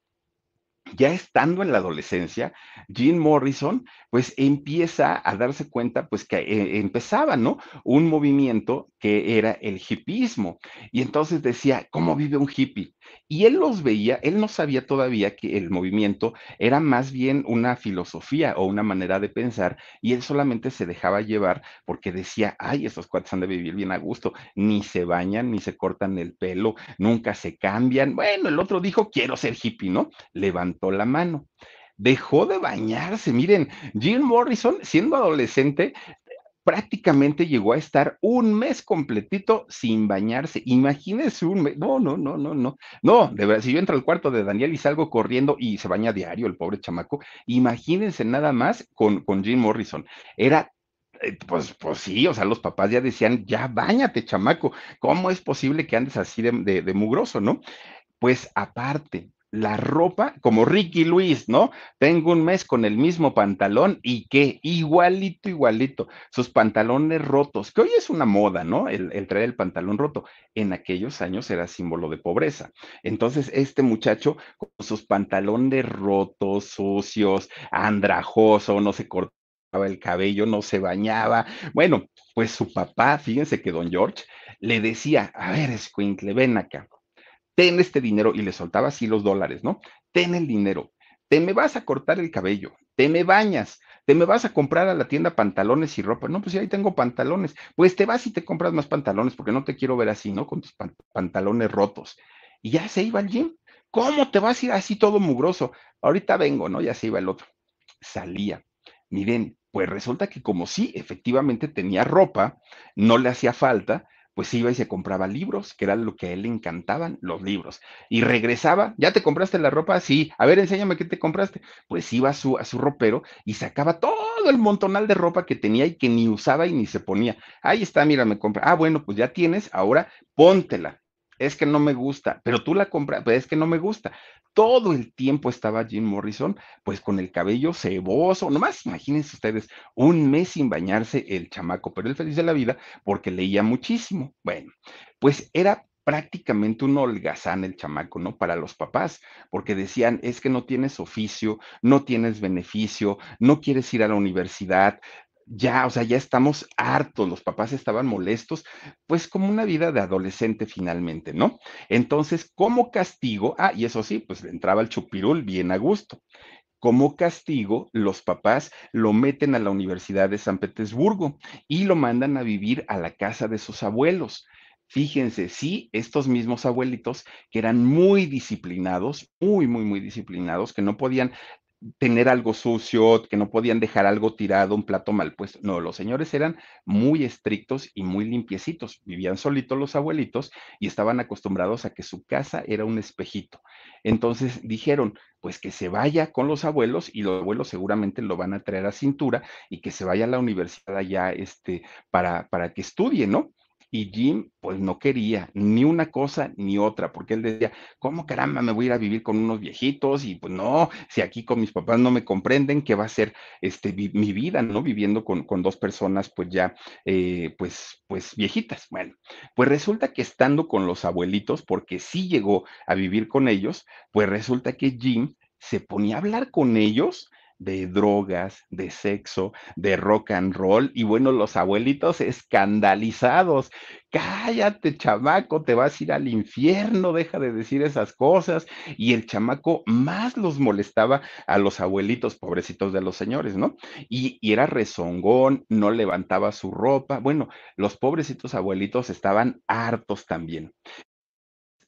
ya estando en la adolescencia, Jim Morrison pues empieza a darse cuenta pues que eh, empezaba, ¿no? Un movimiento que era el hipismo. Y entonces decía, ¿cómo vive un hippie? Y él los veía, él no sabía todavía que el movimiento era más bien una filosofía o una manera de pensar, y él solamente se dejaba llevar porque decía, ay, esos cuates han de vivir bien a gusto, ni se bañan, ni se cortan el pelo, nunca se cambian. Bueno, el otro dijo, quiero ser hippie, ¿no? Levantó la mano dejó de bañarse. Miren, Jim Morrison, siendo adolescente, prácticamente llegó a estar un mes completito sin bañarse. Imagínense un mes. No, no, no, no, no. No, de verdad, si yo entro al cuarto de Daniel y salgo corriendo y se baña diario el pobre chamaco, imagínense nada más con, con Jim Morrison. Era eh, pues, pues sí, o sea, los papás ya decían, ya bañate, chamaco, ¿cómo es posible que andes así de, de, de mugroso, no? Pues aparte, la ropa como Ricky Luis, ¿no? Tengo un mes con el mismo pantalón y que igualito, igualito, sus pantalones rotos, que hoy es una moda, ¿no? El, el, traer el pantalón roto. En aquellos años era símbolo de pobreza. Entonces, este muchacho con sus pantalones rotos, sucios, andrajoso, no se cortó el cabello, no se bañaba. Bueno, pues su papá, fíjense que don George le decía, a ver, Squinkle, ven acá, ten este dinero, y le soltaba así los dólares, ¿no? Ten el dinero, te me vas a cortar el cabello, te me bañas, te me vas a comprar a la tienda pantalones y ropa. No, pues ya ahí tengo pantalones. Pues te vas y te compras más pantalones porque no te quiero ver así, ¿no? Con tus pantalones rotos. Y ya se iba al gym. ¿Cómo te vas a ir así todo mugroso? Ahorita vengo, ¿no? Ya se iba el otro. Salía. Miren, pues resulta que como sí, efectivamente tenía ropa, no le hacía falta, pues iba y se compraba libros, que era lo que a él le encantaban, los libros. Y regresaba, ¿ya te compraste la ropa? Sí, a ver, enséñame qué te compraste. Pues iba a su, a su ropero y sacaba todo el montonal de ropa que tenía y que ni usaba y ni se ponía. Ahí está, mira, me compra. Ah, bueno, pues ya tienes, ahora póntela es que no me gusta, pero tú la compras, pues es que no me gusta. Todo el tiempo estaba Jim Morrison, pues con el cabello ceboso, nomás imagínense ustedes, un mes sin bañarse el chamaco, pero él feliz de la vida porque leía muchísimo. Bueno, pues era prácticamente un holgazán el chamaco, ¿no? Para los papás, porque decían, es que no tienes oficio, no tienes beneficio, no quieres ir a la universidad, ya, o sea, ya estamos hartos, los papás estaban molestos, pues como una vida de adolescente finalmente, ¿no? Entonces, como castigo, ah, y eso sí, pues entraba el chupirul bien a gusto. Como castigo, los papás lo meten a la Universidad de San Petersburgo y lo mandan a vivir a la casa de sus abuelos. Fíjense, sí, estos mismos abuelitos que eran muy disciplinados, muy, muy, muy disciplinados, que no podían tener algo sucio, que no podían dejar algo tirado, un plato mal puesto. No, los señores eran muy estrictos y muy limpiecitos. Vivían solitos los abuelitos y estaban acostumbrados a que su casa era un espejito. Entonces dijeron, pues que se vaya con los abuelos y los abuelos seguramente lo van a traer a cintura y que se vaya a la universidad allá este, para, para que estudie, ¿no? Y Jim, pues no quería ni una cosa ni otra, porque él decía, ¿cómo caramba me voy a ir a vivir con unos viejitos? Y pues no, si aquí con mis papás no me comprenden, ¿qué va a ser este, mi vida, ¿no? Viviendo con, con dos personas, pues ya, eh, pues, pues viejitas. Bueno, pues resulta que estando con los abuelitos, porque sí llegó a vivir con ellos, pues resulta que Jim se ponía a hablar con ellos de drogas, de sexo, de rock and roll, y bueno, los abuelitos escandalizados. Cállate, chamaco, te vas a ir al infierno, deja de decir esas cosas. Y el chamaco más los molestaba a los abuelitos, pobrecitos de los señores, ¿no? Y, y era rezongón, no levantaba su ropa. Bueno, los pobrecitos abuelitos estaban hartos también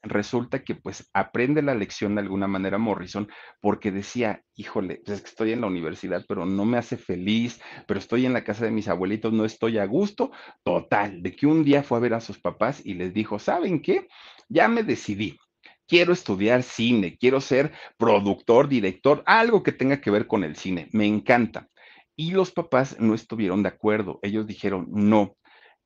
resulta que pues aprende la lección de alguna manera Morrison porque decía, híjole, pues es que estoy en la universidad, pero no me hace feliz, pero estoy en la casa de mis abuelitos, no estoy a gusto. Total, de que un día fue a ver a sus papás y les dijo, ¿saben qué? Ya me decidí. Quiero estudiar cine, quiero ser productor, director, algo que tenga que ver con el cine. Me encanta. Y los papás no estuvieron de acuerdo. Ellos dijeron, no,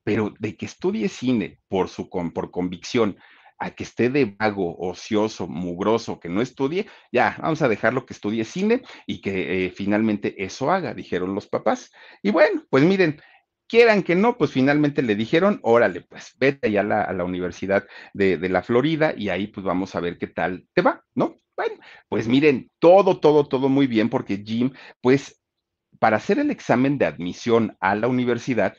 pero de que estudie cine por su por convicción a que esté de vago, ocioso, mugroso, que no estudie, ya, vamos a dejarlo que estudie cine y que eh, finalmente eso haga, dijeron los papás. Y bueno, pues miren, quieran que no, pues finalmente le dijeron, órale, pues vete allá a la, Universidad de, de, la Florida y ahí pues vamos a ver qué tal te va, ¿no? Bueno, pues miren, todo, todo, todo muy bien porque Jim, pues para hacer el examen de admisión a la universidad,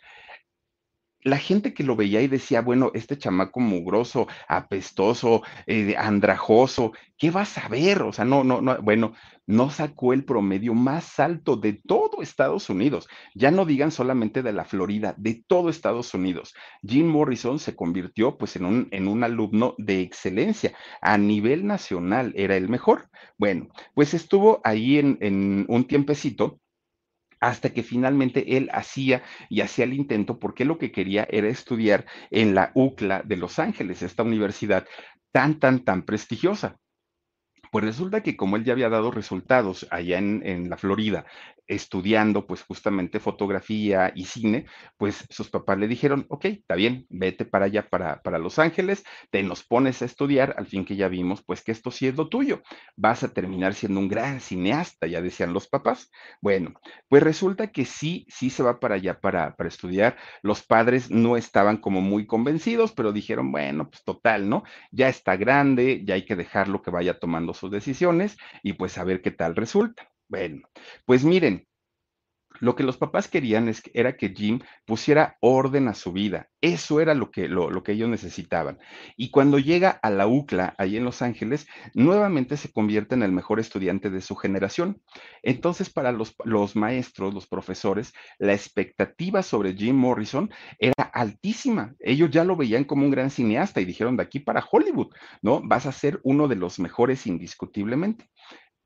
la gente que lo veía y decía, bueno, este chamaco mugroso, apestoso, eh, andrajoso, ¿qué va a saber? O sea, no, no, no, bueno, no sacó el promedio más alto de todo Estados Unidos. Ya no digan solamente de la Florida, de todo Estados Unidos. Jim Morrison se convirtió pues en un, en un alumno de excelencia. A nivel nacional era el mejor. Bueno, pues estuvo ahí en, en un tiempecito hasta que finalmente él hacía y hacía el intento porque lo que quería era estudiar en la UCLA de Los Ángeles, esta universidad tan, tan, tan prestigiosa. Pues resulta que como él ya había dado resultados allá en, en la Florida estudiando pues justamente fotografía y cine, pues sus papás le dijeron, ok, está bien, vete para allá, para, para Los Ángeles, te nos pones a estudiar, al fin que ya vimos pues que esto sí es lo tuyo, vas a terminar siendo un gran cineasta, ya decían los papás. Bueno, pues resulta que sí, sí se va para allá para, para estudiar, los padres no estaban como muy convencidos, pero dijeron, bueno, pues total, ¿no? Ya está grande, ya hay que dejarlo que vaya tomando decisiones y pues a ver qué tal resulta. Bueno, pues miren, Lo que los papás querían es, era que Jim pusiera orden a su vida. Eso era lo que, lo, lo que ellos necesitaban. Y cuando llega a la UCLA, ahí en Los Ángeles, nuevamente se convierte en el mejor estudiante de su generación. Entonces, para los, los maestros, los profesores, la expectativa sobre Jim Morrison era altísima. Ellos ya lo veían como un gran cineasta y dijeron, de aquí para Hollywood, ¿no? Vas a ser uno de los mejores indiscutiblemente.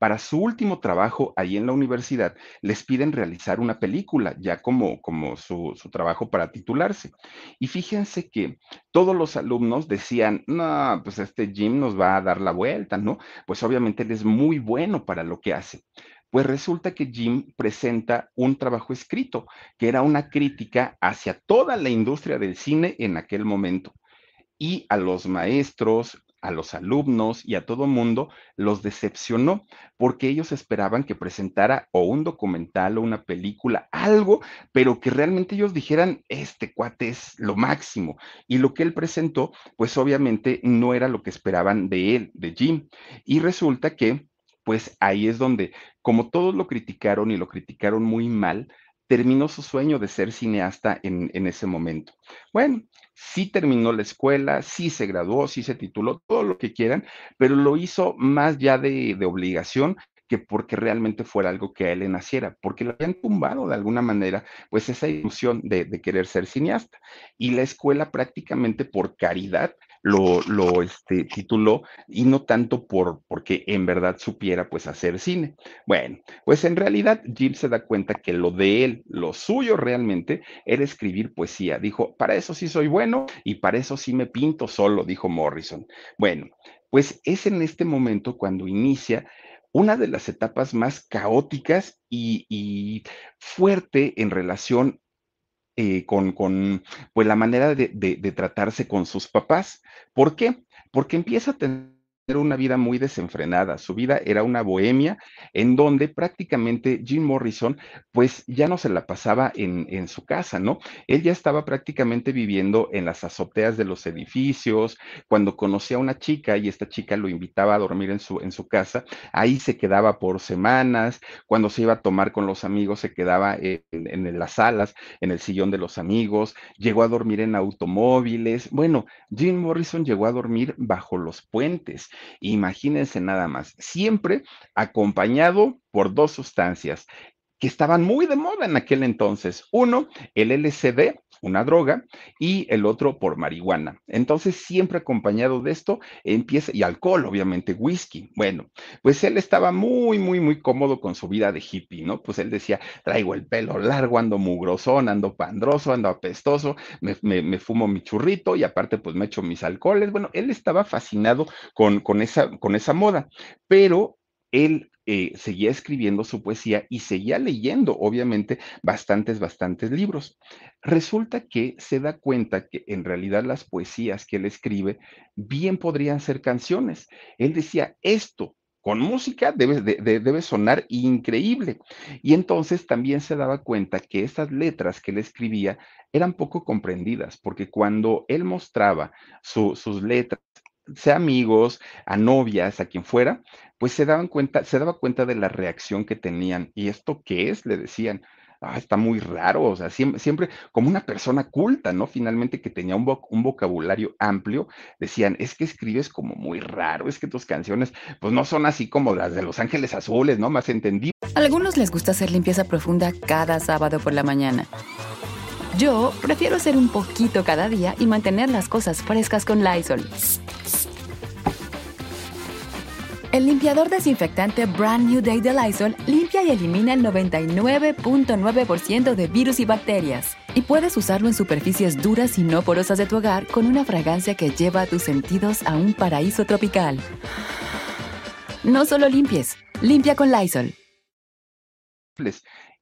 Para su último trabajo ahí en la universidad, les piden realizar una película, ya como, como su, su trabajo para titularse. Y fíjense que todos los alumnos decían, no, pues este Jim nos va a dar la vuelta, ¿no? Pues obviamente él es muy bueno para lo que hace. Pues resulta que Jim presenta un trabajo escrito, que era una crítica hacia toda la industria del cine en aquel momento. Y a los maestros, a los alumnos y a todo mundo los decepcionó porque ellos esperaban que presentara o un documental o una película, algo, pero que realmente ellos dijeran, este cuate es lo máximo. Y lo que él presentó, pues obviamente no era lo que esperaban de él, de Jim. Y resulta que, pues ahí es donde, como todos lo criticaron y lo criticaron muy mal, terminó su sueño de ser cineasta en, en, ese momento. Bueno, sí terminó la escuela, sí se graduó, sí se tituló, todo lo que quieran, pero lo hizo más ya de, de obligación que porque realmente fuera algo que a él le naciera, porque le habían tumbado de alguna manera, pues esa ilusión de, querer ser cineasta. Y la escuela prácticamente por caridad lo, lo este, tituló y no tanto por porque en verdad supiera pues hacer cine. Bueno, pues en realidad Jim se da cuenta que lo de él, lo suyo realmente era escribir poesía. Dijo, para eso sí soy bueno y para eso sí me pinto solo, dijo Morrison. Bueno, pues es en este momento cuando inicia una de las etapas más caóticas y, fuerte en relación eh, con, con, pues la manera de, de, de, tratarse con sus papás. ¿Por qué? Porque empieza a tener una vida muy desenfrenada. Su vida era una bohemia en donde prácticamente Jim Morrison pues ya no se la pasaba en, en, su casa, ¿no? Él ya estaba prácticamente viviendo en las azoteas de los edificios. Cuando conocía a una chica y esta chica lo invitaba a dormir en su, en su casa, ahí se quedaba por semanas. Cuando se iba a tomar con los amigos, se quedaba en, en las salas, en el sillón de los amigos. Llegó a dormir en automóviles. Bueno, Jim Morrison llegó a dormir bajo los puentes. Imagínense nada más, siempre acompañado por dos sustancias que estaban muy de moda en aquel entonces. Uno, el LCD, una droga, y el otro por marihuana. Entonces, siempre acompañado de esto, empieza, y alcohol, obviamente, whisky. Bueno, pues él estaba muy, muy, muy cómodo con su vida de hippie, ¿no? Pues él decía, traigo el pelo largo, ando mugrosón, ando pandroso, ando apestoso, me, me, me fumo mi churrito y aparte, pues me echo mis alcoholes. Bueno, él estaba fascinado con, con, esa, con esa moda, pero él eh, seguía escribiendo su poesía y seguía leyendo, obviamente, bastantes, bastantes libros. Resulta que se da cuenta que en realidad las poesías que él escribe bien podrían ser canciones. Él decía, esto con música debe, de, de, debe sonar increíble. Y entonces también se daba cuenta que estas letras que él escribía eran poco comprendidas, porque cuando él mostraba su, sus letras, sea amigos, a novias, a quien fuera, pues se daban cuenta, se daba cuenta de la reacción que tenían. ¿Y esto qué es? Le decían. Ah, está muy raro, o sea, siempre, siempre, como una persona culta, ¿no? Finalmente que tenía un, un, vocabulario amplio, decían, es que escribes como muy raro, es que tus canciones, pues no son así como las de Los Ángeles Azules, ¿no? Más entendido. A algunos les gusta hacer limpieza profunda cada sábado por la mañana. Yo prefiero hacer un poquito cada día y mantener las cosas frescas con Lysol. El limpiador desinfectante Brand New Day de Lysol limpia y elimina el 99.9% de virus y bacterias. Y puedes usarlo en superficies duras y no porosas de tu hogar con una fragancia que lleva a tus sentidos a un paraíso tropical. No solo limpies, limpia con Lysol.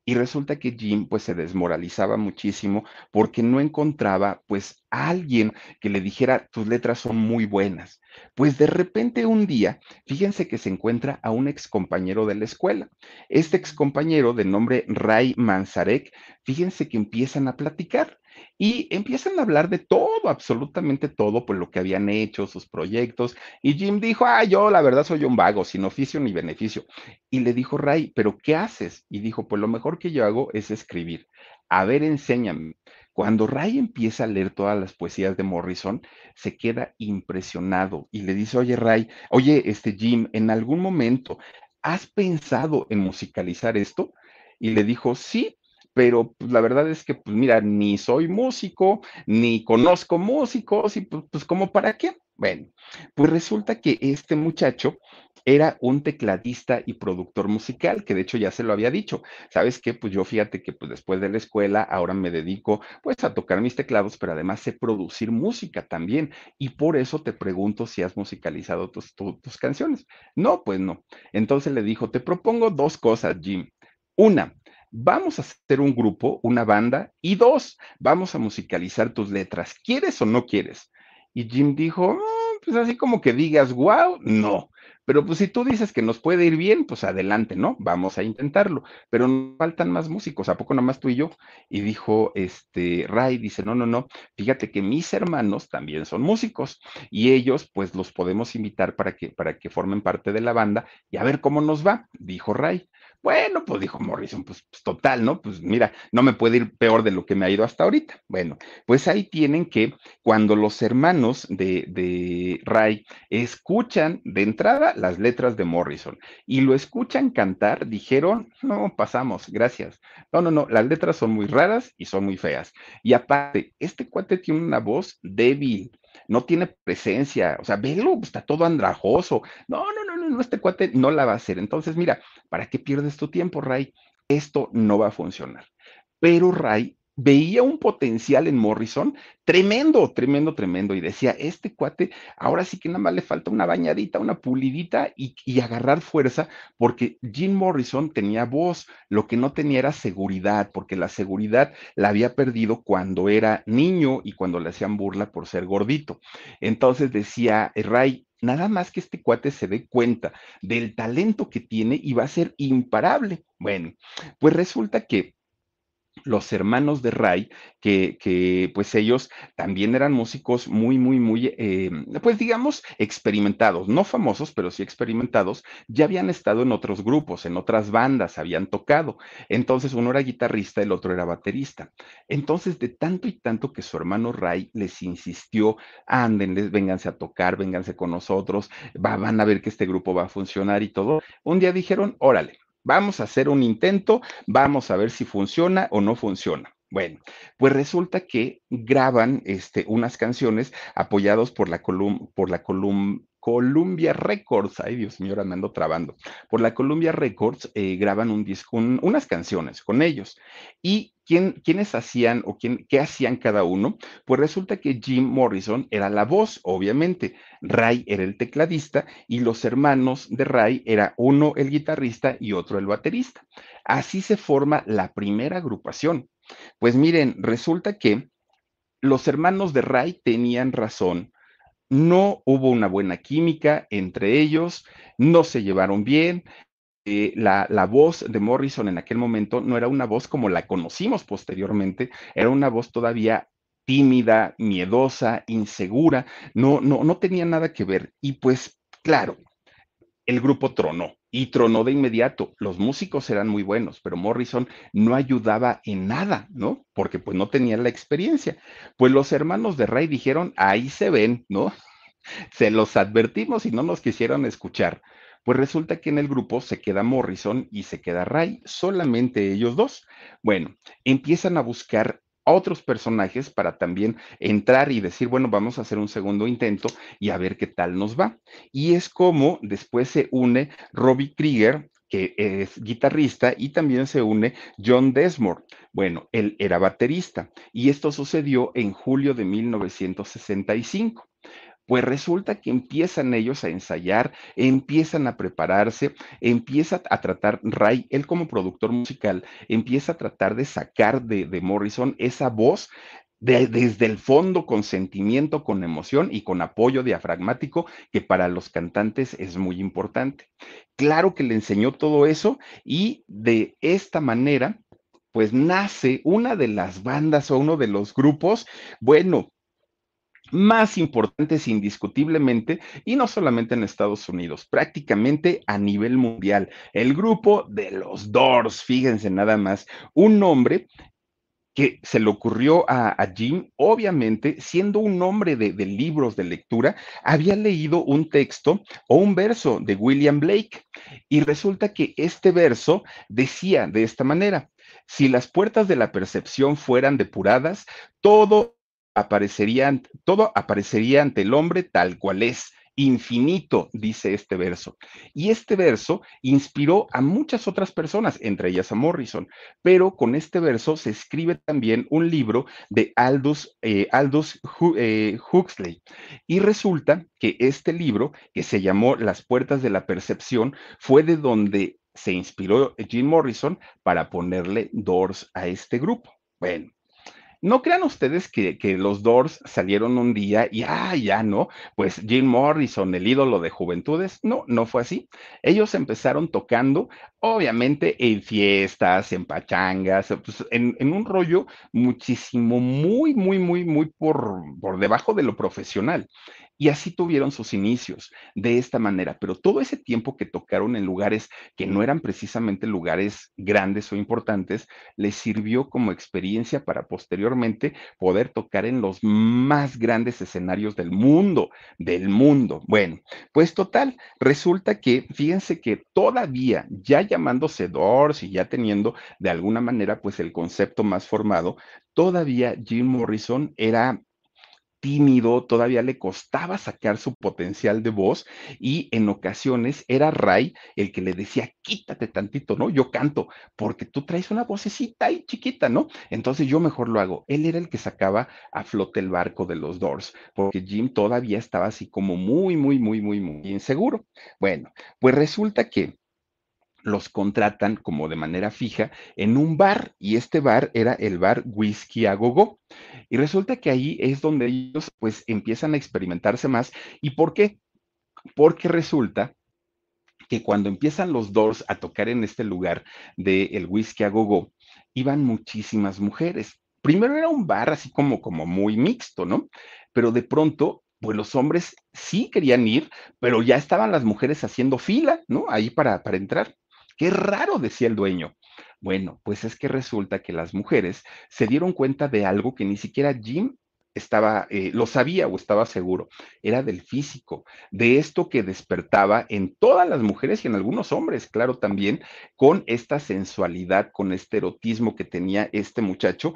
Y resulta que Jim pues se desmoralizaba muchísimo porque no encontraba pues a alguien que le dijera, tus letras son muy buenas. Pues de repente un día, fíjense que se encuentra a un ex compañero de la escuela. Este ex compañero de nombre Ray Manzarek, fíjense que empiezan a platicar y empiezan a hablar de todo, absolutamente todo, pues lo que habían hecho, sus proyectos. Y Jim dijo, ah, yo la verdad soy un vago, sin oficio ni beneficio. Y le dijo Ray, pero ¿qué haces? Y dijo, pues lo mejor que yo hago es escribir. A ver, enséñame. Cuando Ray empieza a leer todas las poesías de Morrison, se queda impresionado y le dice, oye Ray, oye, este Jim, ¿en algún momento has pensado en musicalizar esto? Y le dijo, sí, pero pues, la verdad es que, pues mira, ni soy músico, ni conozco músicos, y pues, pues ¿cómo para qué? Bueno, pues resulta que este muchacho era un tecladista y productor musical, que de hecho ya se lo había dicho. ¿Sabes qué? Pues yo fíjate que pues después de la escuela ahora me dedico pues a tocar mis teclados, pero además sé producir música también. Y por eso te pregunto si has musicalizado tus, tus canciones. No, pues no. Entonces le dijo, te propongo dos cosas, Jim. Una, vamos a hacer un grupo, una banda, y dos, vamos a musicalizar tus letras. ¿Quieres o no quieres? Y Jim dijo, ah, pues así como que digas, wow, no. Pero pues si tú dices que nos puede ir bien, pues adelante, ¿no? Vamos a intentarlo. Pero no faltan más músicos, ¿a poco nomás tú y yo? Y dijo, este, Ray, dice, no, no, no, fíjate que mis hermanos también son músicos y ellos pues los podemos invitar para que, para que formen parte de la banda y a ver cómo nos va, dijo Ray. Bueno, pues dijo Morrison, pues, pues, total, ¿no? Pues mira, no me puede ir peor de lo que me ha ido hasta ahorita. Bueno, pues ahí tienen que cuando los hermanos de, de Ray escuchan de entrada las letras de Morrison y lo escuchan cantar, dijeron, no, pasamos, gracias. No, no, no, las letras son muy raras y son muy feas. Y aparte, este cuate tiene una voz débil, no tiene presencia, o sea, velo, está todo andrajoso. No, no, no, no, este cuate no la va a hacer. Entonces, mira, ¿para qué pierdes tu tiempo, Ray? Esto no va a funcionar. Pero Ray veía un potencial en Morrison tremendo, tremendo, tremendo. Y decía, este cuate, ahora sí que nada más le falta una bañadita, una pulidita y, agarrar fuerza, porque Jim Morrison tenía voz, lo que no tenía era seguridad, porque la seguridad la había perdido cuando era niño y cuando le hacían burla por ser gordito. Entonces decía, Ray, nada más que este cuate se dé cuenta del talento que tiene y va a ser imparable. Bueno, pues resulta que los hermanos de Ray, que, que, pues ellos también eran músicos muy, muy, muy, eh, pues digamos, experimentados, no famosos, pero sí experimentados, ya habían estado en otros grupos, en otras bandas, habían tocado. Entonces uno era guitarrista, el otro era baterista. Entonces, de tanto y tanto que su hermano Ray les insistió, ándenles, vénganse a tocar, vénganse con nosotros, va, van a ver que este grupo va a funcionar y todo. Un día dijeron, órale, Vamos a hacer un intento, vamos a ver si funciona o no funciona. Bueno, pues resulta que graban este, unas canciones apoyados por la, colum por la colum Columbia Records, ay Dios mío, ahora me ando trabando, por la Columbia Records eh, graban un disco, unas canciones con ellos. ¿Y quién, quiénes hacían o quién, qué hacían cada uno? Pues resulta que Jim Morrison era la voz, obviamente, Ray era el tecladista y los hermanos de Ray era uno el guitarrista y otro el baterista. Así se forma la primera agrupación. Pues miren, resulta que los hermanos de Ray tenían razón no hubo una buena química entre ellos, no se llevaron bien. Eh, la, la, voz de Morrison en aquel momento no era una voz como la conocimos posteriormente, era una voz todavía tímida, miedosa, insegura, no, no, no tenía nada que ver. Y pues, claro, el grupo tronó y tronó de inmediato. Los músicos eran muy buenos, pero Morrison no ayudaba en nada, ¿no? Porque pues no tenía la experiencia. Pues los hermanos de Ray dijeron, ahí se ven, ¿no? Se los advertimos y no nos quisieron escuchar. Pues resulta que en el grupo se queda Morrison y se queda Ray, solamente ellos dos. Bueno, empiezan a buscar otros personajes para también entrar y decir, bueno, vamos a hacer un segundo intento y a ver qué tal nos va. Y es como después se une Robbie Krieger, que es guitarrista, y también se une John Desmore. Bueno, él era baterista y esto sucedió en julio de 1965. Pues resulta que empiezan ellos a ensayar, empiezan a prepararse, empieza a tratar, Ray, él como productor musical, empieza a tratar de sacar de, de Morrison esa voz desde el fondo, con sentimiento, con emoción y con apoyo diafragmático, que para los cantantes es muy importante. Claro que le enseñó todo eso y de esta manera, pues nace una de las bandas o uno de los grupos, bueno, más importantes indiscutiblemente, y no solamente en Estados Unidos, prácticamente a nivel mundial. El grupo de los Doors, fíjense nada más, un nombre que se le ocurrió a, Jim, obviamente, siendo un hombre de, de, libros de lectura, había leído un texto o un verso de William Blake. Y resulta que este verso decía de esta manera, si las puertas de la percepción fueran depuradas, todo aparecería, todo aparecería ante el hombre tal cual es, infinito, dice este verso. Y este verso inspiró a muchas otras personas, entre ellas a Morrison, pero con este verso se escribe también un libro de Aldous, eh, Aldous eh, Huxley. Y resulta que este libro, que se llamó Las Puertas de la Percepción, fue de donde se inspiró Jim Morrison para ponerle Doors a este grupo. Bueno, no crean ustedes que, los Doors salieron un día y, ah, ya no, pues Jim Morrison, el ídolo de juventudes, no, no fue así. Ellos empezaron tocando, obviamente, en fiestas, en pachangas, pues, en, en, un rollo muchísimo, muy, muy, muy, muy por, por debajo de lo profesional. Y así tuvieron sus inicios, de esta manera. Pero todo ese tiempo que tocaron en lugares que no eran precisamente lugares grandes o importantes, les sirvió como experiencia para posteriormente poder tocar en los más grandes escenarios del mundo, del mundo. Bueno, pues total, resulta que, fíjense que todavía, ya llamándose Doors y ya teniendo de alguna manera pues el concepto más formado, todavía Jim Morrison era tímido, todavía le costaba sacar su potencial de voz y en ocasiones era Ray el que le decía, quítate tantito, ¿no? Yo canto, porque tú traes una vocecita ahí chiquita, ¿no? Entonces yo mejor lo hago. Él era el que sacaba a flote el barco de los Doors, porque Jim todavía estaba así como muy, muy, muy, muy, muy inseguro. Bueno, pues resulta que los contratan como de manera fija en un bar y este bar era el bar Whisky a Gogo. Y resulta que ahí es donde ellos pues empiezan a experimentarse más. ¿Y por qué? Porque resulta que cuando empiezan los Doors a tocar en este lugar del el Whisky a Gogo, iban muchísimas mujeres. Primero era un bar así como, como muy mixto, ¿no? Pero de pronto pues los hombres sí querían ir, pero ya estaban las mujeres haciendo fila, ¿no? Ahí para, para entrar. Qué raro, decía el dueño. Bueno, pues es que resulta que las mujeres se dieron cuenta de algo que ni siquiera Jim estaba, eh, lo sabía o estaba seguro, era del físico, de esto que despertaba en todas las mujeres y en algunos hombres, claro, también, con esta sensualidad, con este erotismo que tenía este muchacho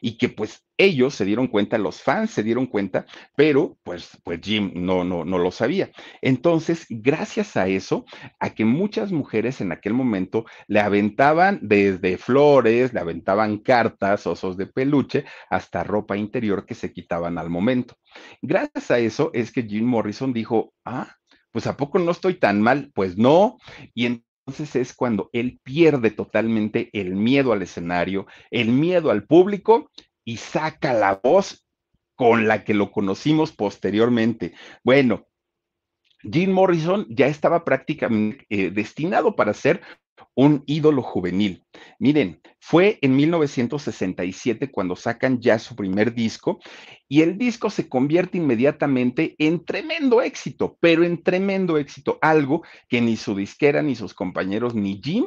y que pues ellos se dieron cuenta, los fans se dieron cuenta, pero pues, pues Jim no, no, no lo sabía. Entonces, gracias a eso, a que muchas mujeres en aquel momento le aventaban desde flores, le aventaban cartas, osos de peluche, hasta ropa interior que se quitaban al momento. Gracias a eso es que Jim Morrison dijo, ah, pues a poco no estoy tan mal, pues no, y entonces es cuando él pierde totalmente el miedo al escenario, el miedo al público y saca la voz con la que lo conocimos posteriormente. Bueno, Jim Morrison ya estaba prácticamente eh, destinado para ser un ídolo juvenil. Miren, fue en 1967 cuando sacan ya su primer disco y el disco se convierte inmediatamente en tremendo éxito, pero en tremendo éxito, algo que ni su disquera, ni sus compañeros, ni Jim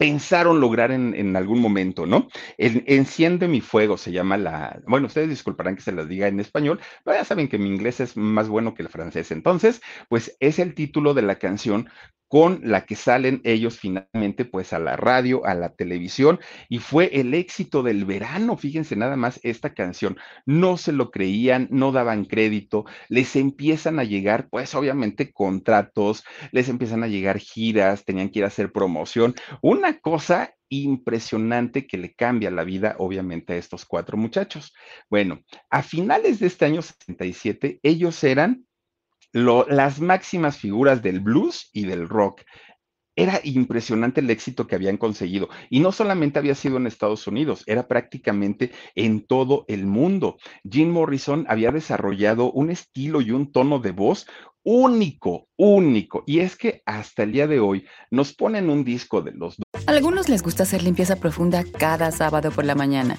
pensaron lograr en, algún momento, ¿no? Enciende mi fuego se llama la, bueno, ustedes disculparán que se las diga en español, pero ya saben que mi inglés es más bueno que el francés. Entonces, pues es el título de la canción con la que salen ellos finalmente pues a la radio, a la televisión y fue el éxito del verano, fíjense nada más esta canción, no se lo creían, no daban crédito, les empiezan a llegar pues obviamente contratos, les empiezan a llegar giras, tenían que ir a hacer promoción, una cosa impresionante que le cambia la vida, obviamente, a estos cuatro muchachos. Bueno, a finales de este año 67, ellos eran las máximas figuras del blues y del rock. era impresionante el éxito que habían conseguido. Y no solamente había sido en Estados Unidos, era prácticamente en todo el mundo. Jim Morrison había desarrollado un estilo y un tono de voz único, único. Y es que hasta el día de hoy nos ponen un disco de los dos. algunos les gusta hacer limpieza profunda cada sábado por la mañana.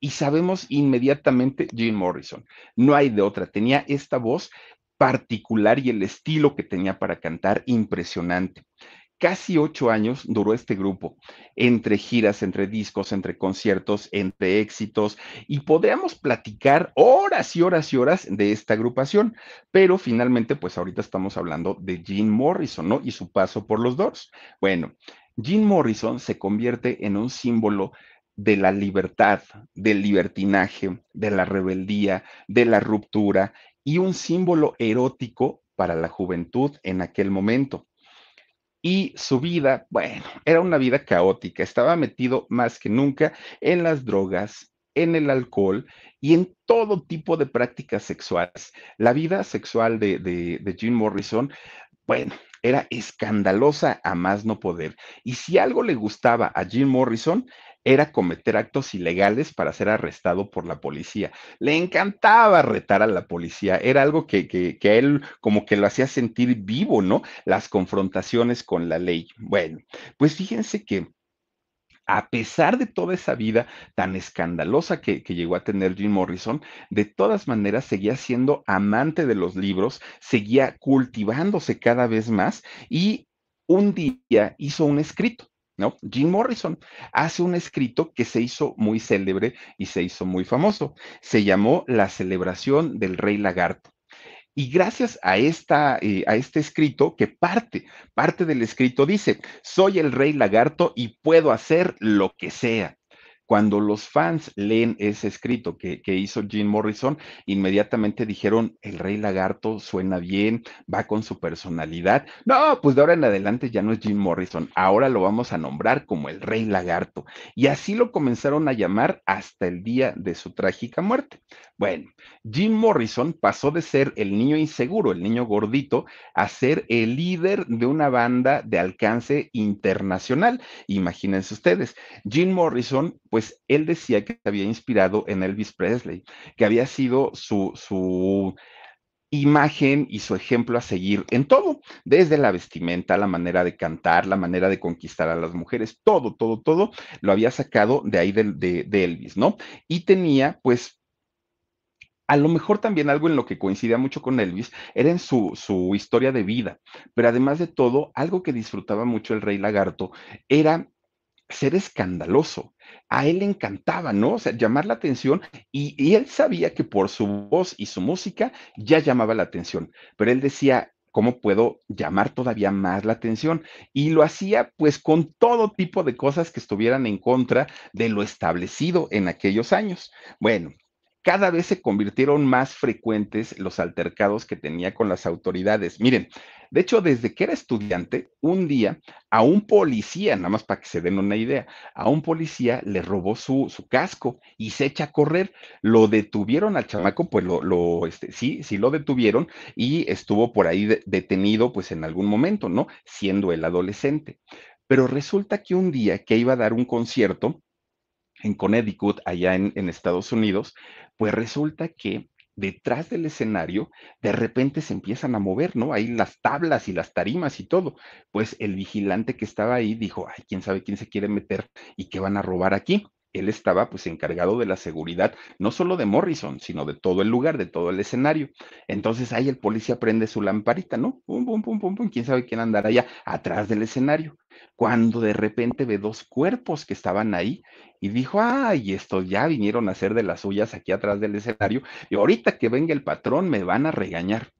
Y sabemos inmediatamente Jim Morrison. No hay de otra. Tenía esta voz particular y el estilo que tenía para cantar impresionante. Casi ocho años duró este grupo, entre giras, entre discos, entre conciertos, entre éxitos, y podríamos platicar horas y horas y horas de esta agrupación, pero finalmente, pues ahorita estamos hablando de Jim Morrison, ¿no? Y su paso por los Doors. Bueno, Jim Morrison se convierte en un símbolo de la libertad, del libertinaje, de la rebeldía, de la ruptura y un símbolo erótico para la juventud en aquel momento. Y su vida, bueno, era una vida caótica, estaba metido más que nunca en las drogas, en el alcohol y en todo tipo de prácticas sexuales. La vida sexual de, de, Jim Morrison, bueno, era escandalosa a más no poder. Y si algo le gustaba a Jim Morrison, era cometer actos ilegales para ser arrestado por la policía. Le encantaba retar a la policía, era algo que, que, que, a él como que lo hacía sentir vivo, ¿no? Las confrontaciones con la ley. Bueno, pues fíjense que a pesar de toda esa vida tan escandalosa que, que, llegó a tener Jim Morrison, de todas maneras seguía siendo amante de los libros, seguía cultivándose cada vez más y un día hizo un escrito ¿no? Jim Morrison hace un escrito que se hizo muy célebre y se hizo muy famoso. Se llamó La celebración del rey lagarto. Y gracias a, esta, eh, a este escrito, que parte, parte del escrito dice, soy el rey lagarto y puedo hacer lo que sea. Cuando los fans leen ese escrito que, hizo Jim Morrison, inmediatamente dijeron, el rey lagarto suena bien, va con su personalidad. No, pues de ahora en adelante ya no es Jim Morrison, ahora lo vamos a nombrar como el rey lagarto. Y así lo comenzaron a llamar hasta el día de su trágica muerte. Bueno, Jim Morrison pasó de ser el niño inseguro, el niño gordito, a ser el líder de una banda de alcance internacional. Imagínense ustedes, Jim Morrison, pues él decía que se había inspirado en Elvis Presley, que había sido su, su imagen y su ejemplo a seguir en todo, desde la vestimenta, la manera de cantar, la manera de conquistar a las mujeres, todo, todo, todo lo había sacado de ahí de, de Elvis, ¿no? Y tenía pues a lo mejor también algo en lo que coincidía mucho con Elvis era en su, su historia de vida, pero además de todo, algo que disfrutaba mucho el rey lagarto era ser escandaloso. A él le encantaba, ¿no? O sea, llamar la atención y, y, él sabía que por su voz y su música ya llamaba la atención, pero él decía, ¿cómo puedo llamar todavía más la atención? Y lo hacía pues con todo tipo de cosas que estuvieran en contra de lo establecido en aquellos años. Bueno, cada vez se convirtieron más frecuentes los altercados que tenía con las autoridades. Miren, de hecho, desde que era estudiante, un día a un policía, nada más para que se den una idea, a un policía le robó su, su casco y se echa a correr. Lo detuvieron al chamaco, pues lo, este, sí, sí lo detuvieron y estuvo por ahí de, detenido, pues en algún momento, ¿no? Siendo el adolescente. Pero resulta que un día que iba a dar un concierto, en Connecticut, allá en, en, Estados Unidos, pues resulta que detrás del escenario de repente se empiezan a mover, ¿no? Ahí las tablas y las tarimas y todo. Pues el vigilante que estaba ahí dijo, ay, quién sabe quién se quiere meter y qué van a robar aquí. Él estaba pues encargado de la seguridad, no solo de Morrison, sino de todo el lugar, de todo el escenario. Entonces ahí el policía prende su lamparita, ¿no? Pum, pum, pum, pum, pum, quién sabe quién andará allá atrás del escenario cuando de repente ve dos cuerpos que estaban ahí y dijo, ay, estos ya vinieron a hacer de las suyas aquí atrás del escenario y ahorita que venga el patrón me van a regañar.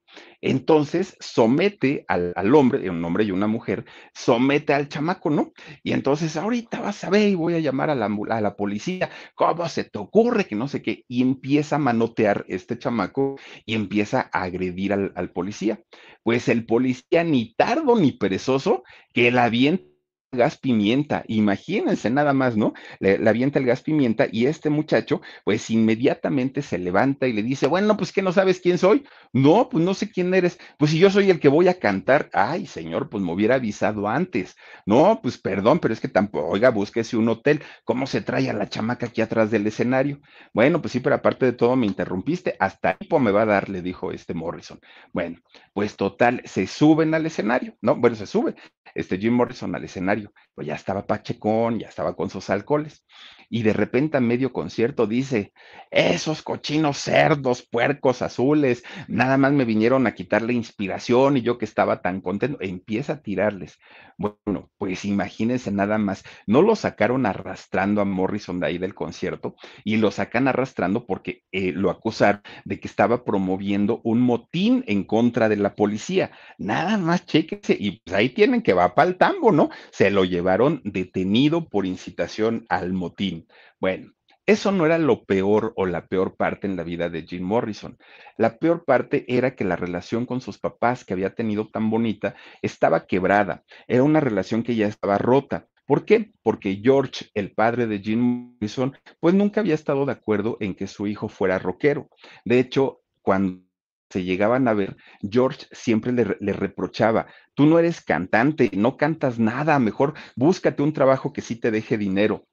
Entonces somete al, al, hombre, un hombre y una mujer, somete al chamaco, ¿no? Y entonces ahorita vas a ver y voy a llamar a la, a la policía, ¿cómo se te ocurre que no sé qué? Y empieza a manotear este chamaco y empieza a agredir al, policía. Pues el policía ni tardo ni perezoso que la avienta gas pimienta, imagínense nada más, ¿no? Le, avienta el gas pimienta y este muchacho, pues inmediatamente se levanta y le dice, bueno, pues que no sabes quién soy. No, pues no sé quién eres. Pues si yo soy el que voy a cantar, ay, señor, pues me hubiera avisado antes. No, pues perdón, pero es que tampoco, oiga, búsquese un hotel. ¿Cómo se trae a la chamaca aquí atrás del escenario? Bueno, pues sí, pero aparte de todo me interrumpiste, hasta tipo me va a dar, le dijo este Morrison. Bueno, pues total, se suben al escenario, ¿no? Bueno, se sube este Jim Morrison al escenario, pues ya estaba pachecón, ya estaba con sus alcoholes y de repente a medio concierto dice, esos cochinos cerdos, puercos azules, nada más me vinieron a quitar la inspiración y yo que estaba tan contento, empieza a tirarles. Bueno, pues imagínense nada más, no lo sacaron arrastrando a Morrison de ahí del concierto y lo sacan arrastrando porque eh, lo acusaron de que estaba promoviendo un motín en contra de la policía. Nada más, chéquense, y pues ahí tienen que va para el tambo, ¿no? Se lo llevaron detenido por incitación al motín. Bueno, eso no era lo peor o la peor parte en la vida de Jim Morrison. La peor parte era que la relación con sus papás que había tenido tan bonita estaba quebrada. Era una relación que ya estaba rota. ¿Por qué? Porque George, el padre de Jim Morrison, pues nunca había estado de acuerdo en que su hijo fuera rockero. De hecho, cuando se llegaban a ver, George siempre le, le, reprochaba, tú no eres cantante, no cantas nada, mejor búscate un trabajo que sí te deje dinero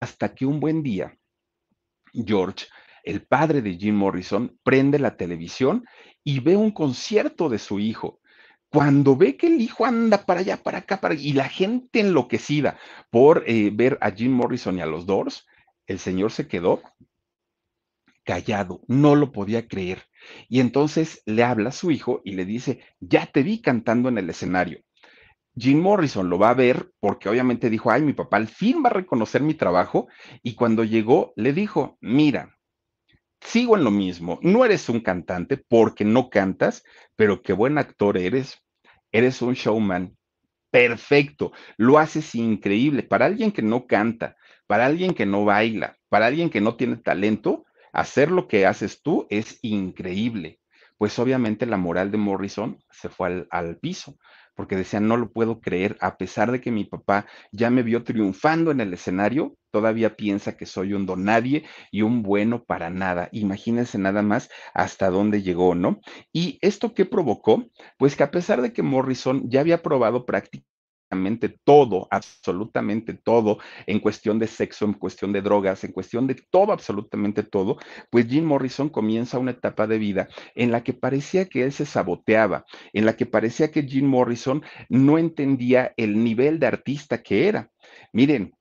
hasta que un buen día, George, el padre de Jim Morrison, prende la televisión y ve un concierto de su hijo. Cuando ve que el hijo anda para allá, para acá, para y la gente enloquecida por eh, ver a Jim Morrison y a los Doors, el señor se quedó callado, no lo podía creer. Y entonces le habla a su hijo y le dice, ya te vi cantando en el escenario. Jim Morrison lo va a ver porque obviamente dijo, ay, mi papá al fin va a reconocer mi trabajo y cuando llegó le dijo, mira, sigo en lo mismo, no eres un cantante porque no cantas, pero qué buen actor eres, eres un showman, perfecto, lo haces increíble para alguien que no canta, para alguien que no baila, para alguien que no tiene talento, hacer lo que haces tú es increíble. Pues obviamente la moral de Morrison se fue al, al piso porque decían, no lo puedo creer, a pesar de que mi papá ya me vio triunfando en el escenario, todavía piensa que soy un don nadie y un bueno para nada. Imagínense nada más hasta dónde llegó, ¿no? Y esto qué provocó, pues que a pesar de que Morrison ya había probado prácticamente todo, absolutamente todo, en cuestión de sexo, en cuestión de drogas, en cuestión de todo, absolutamente todo, pues Jim Morrison comienza una etapa de vida en la que parecía que él se saboteaba, en la que parecía que Jim Morrison no entendía el nivel de artista que era. Miren,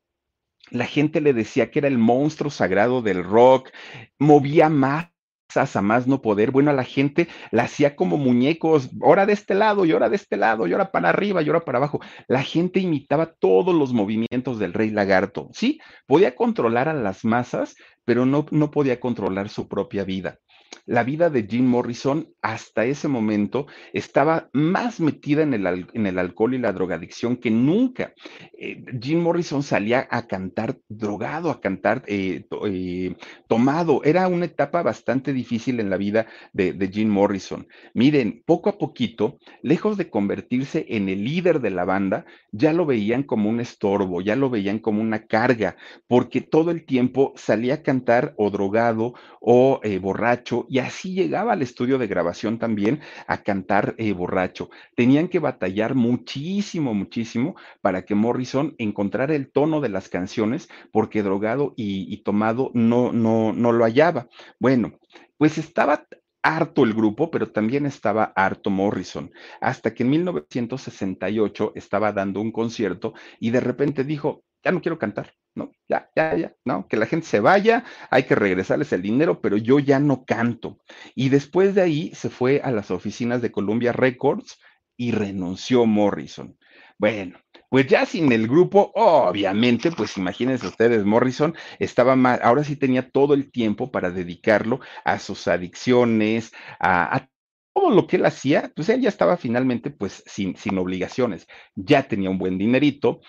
la gente le decía que era el monstruo sagrado del rock, movía más a más no poder. Bueno, a la gente la hacía como muñecos, ahora de este lado y ahora de este lado, y ahora para arriba y ahora para abajo. La gente imitaba todos los movimientos del rey lagarto. Sí, podía controlar a las masas, pero no, no podía controlar su propia vida la vida de Jim Morrison hasta ese momento estaba más metida en el, en el alcohol y la drogadicción que nunca. Eh, Jim Morrison salía a cantar drogado, a cantar eh, eh, tomado. Era una etapa bastante difícil en la vida de, de Jim Morrison. Miren, poco a poquito, lejos de convertirse en el líder de la banda, ya lo veían como un estorbo, ya lo veían como una carga, porque todo el tiempo salía a cantar o drogado o borracho y así llegaba al estudio de grabación también a cantar eh, borracho. Tenían que batallar muchísimo, muchísimo para que Morrison encontrara el tono de las canciones porque drogado y, y tomado no, no, no lo hallaba. Bueno, pues estaba harto el grupo, pero también estaba harto Morrison, hasta que en 1968 estaba dando un concierto y de repente dijo, ya no quiero cantar, ¿no? Ya, ya, ya, ¿no? Que la gente se vaya, hay que regresarles el dinero, pero yo ya no canto. Y después de ahí se fue a las oficinas de Columbia Records y renunció Morrison. Bueno, pues ya sin el grupo, obviamente, pues imagínense ustedes, Morrison estaba mal, ahora sí tenía todo el tiempo para dedicarlo a sus adicciones, a, a todo lo que él hacía, pues él ya estaba finalmente pues sin, sin obligaciones, ya tenía un buen dinerito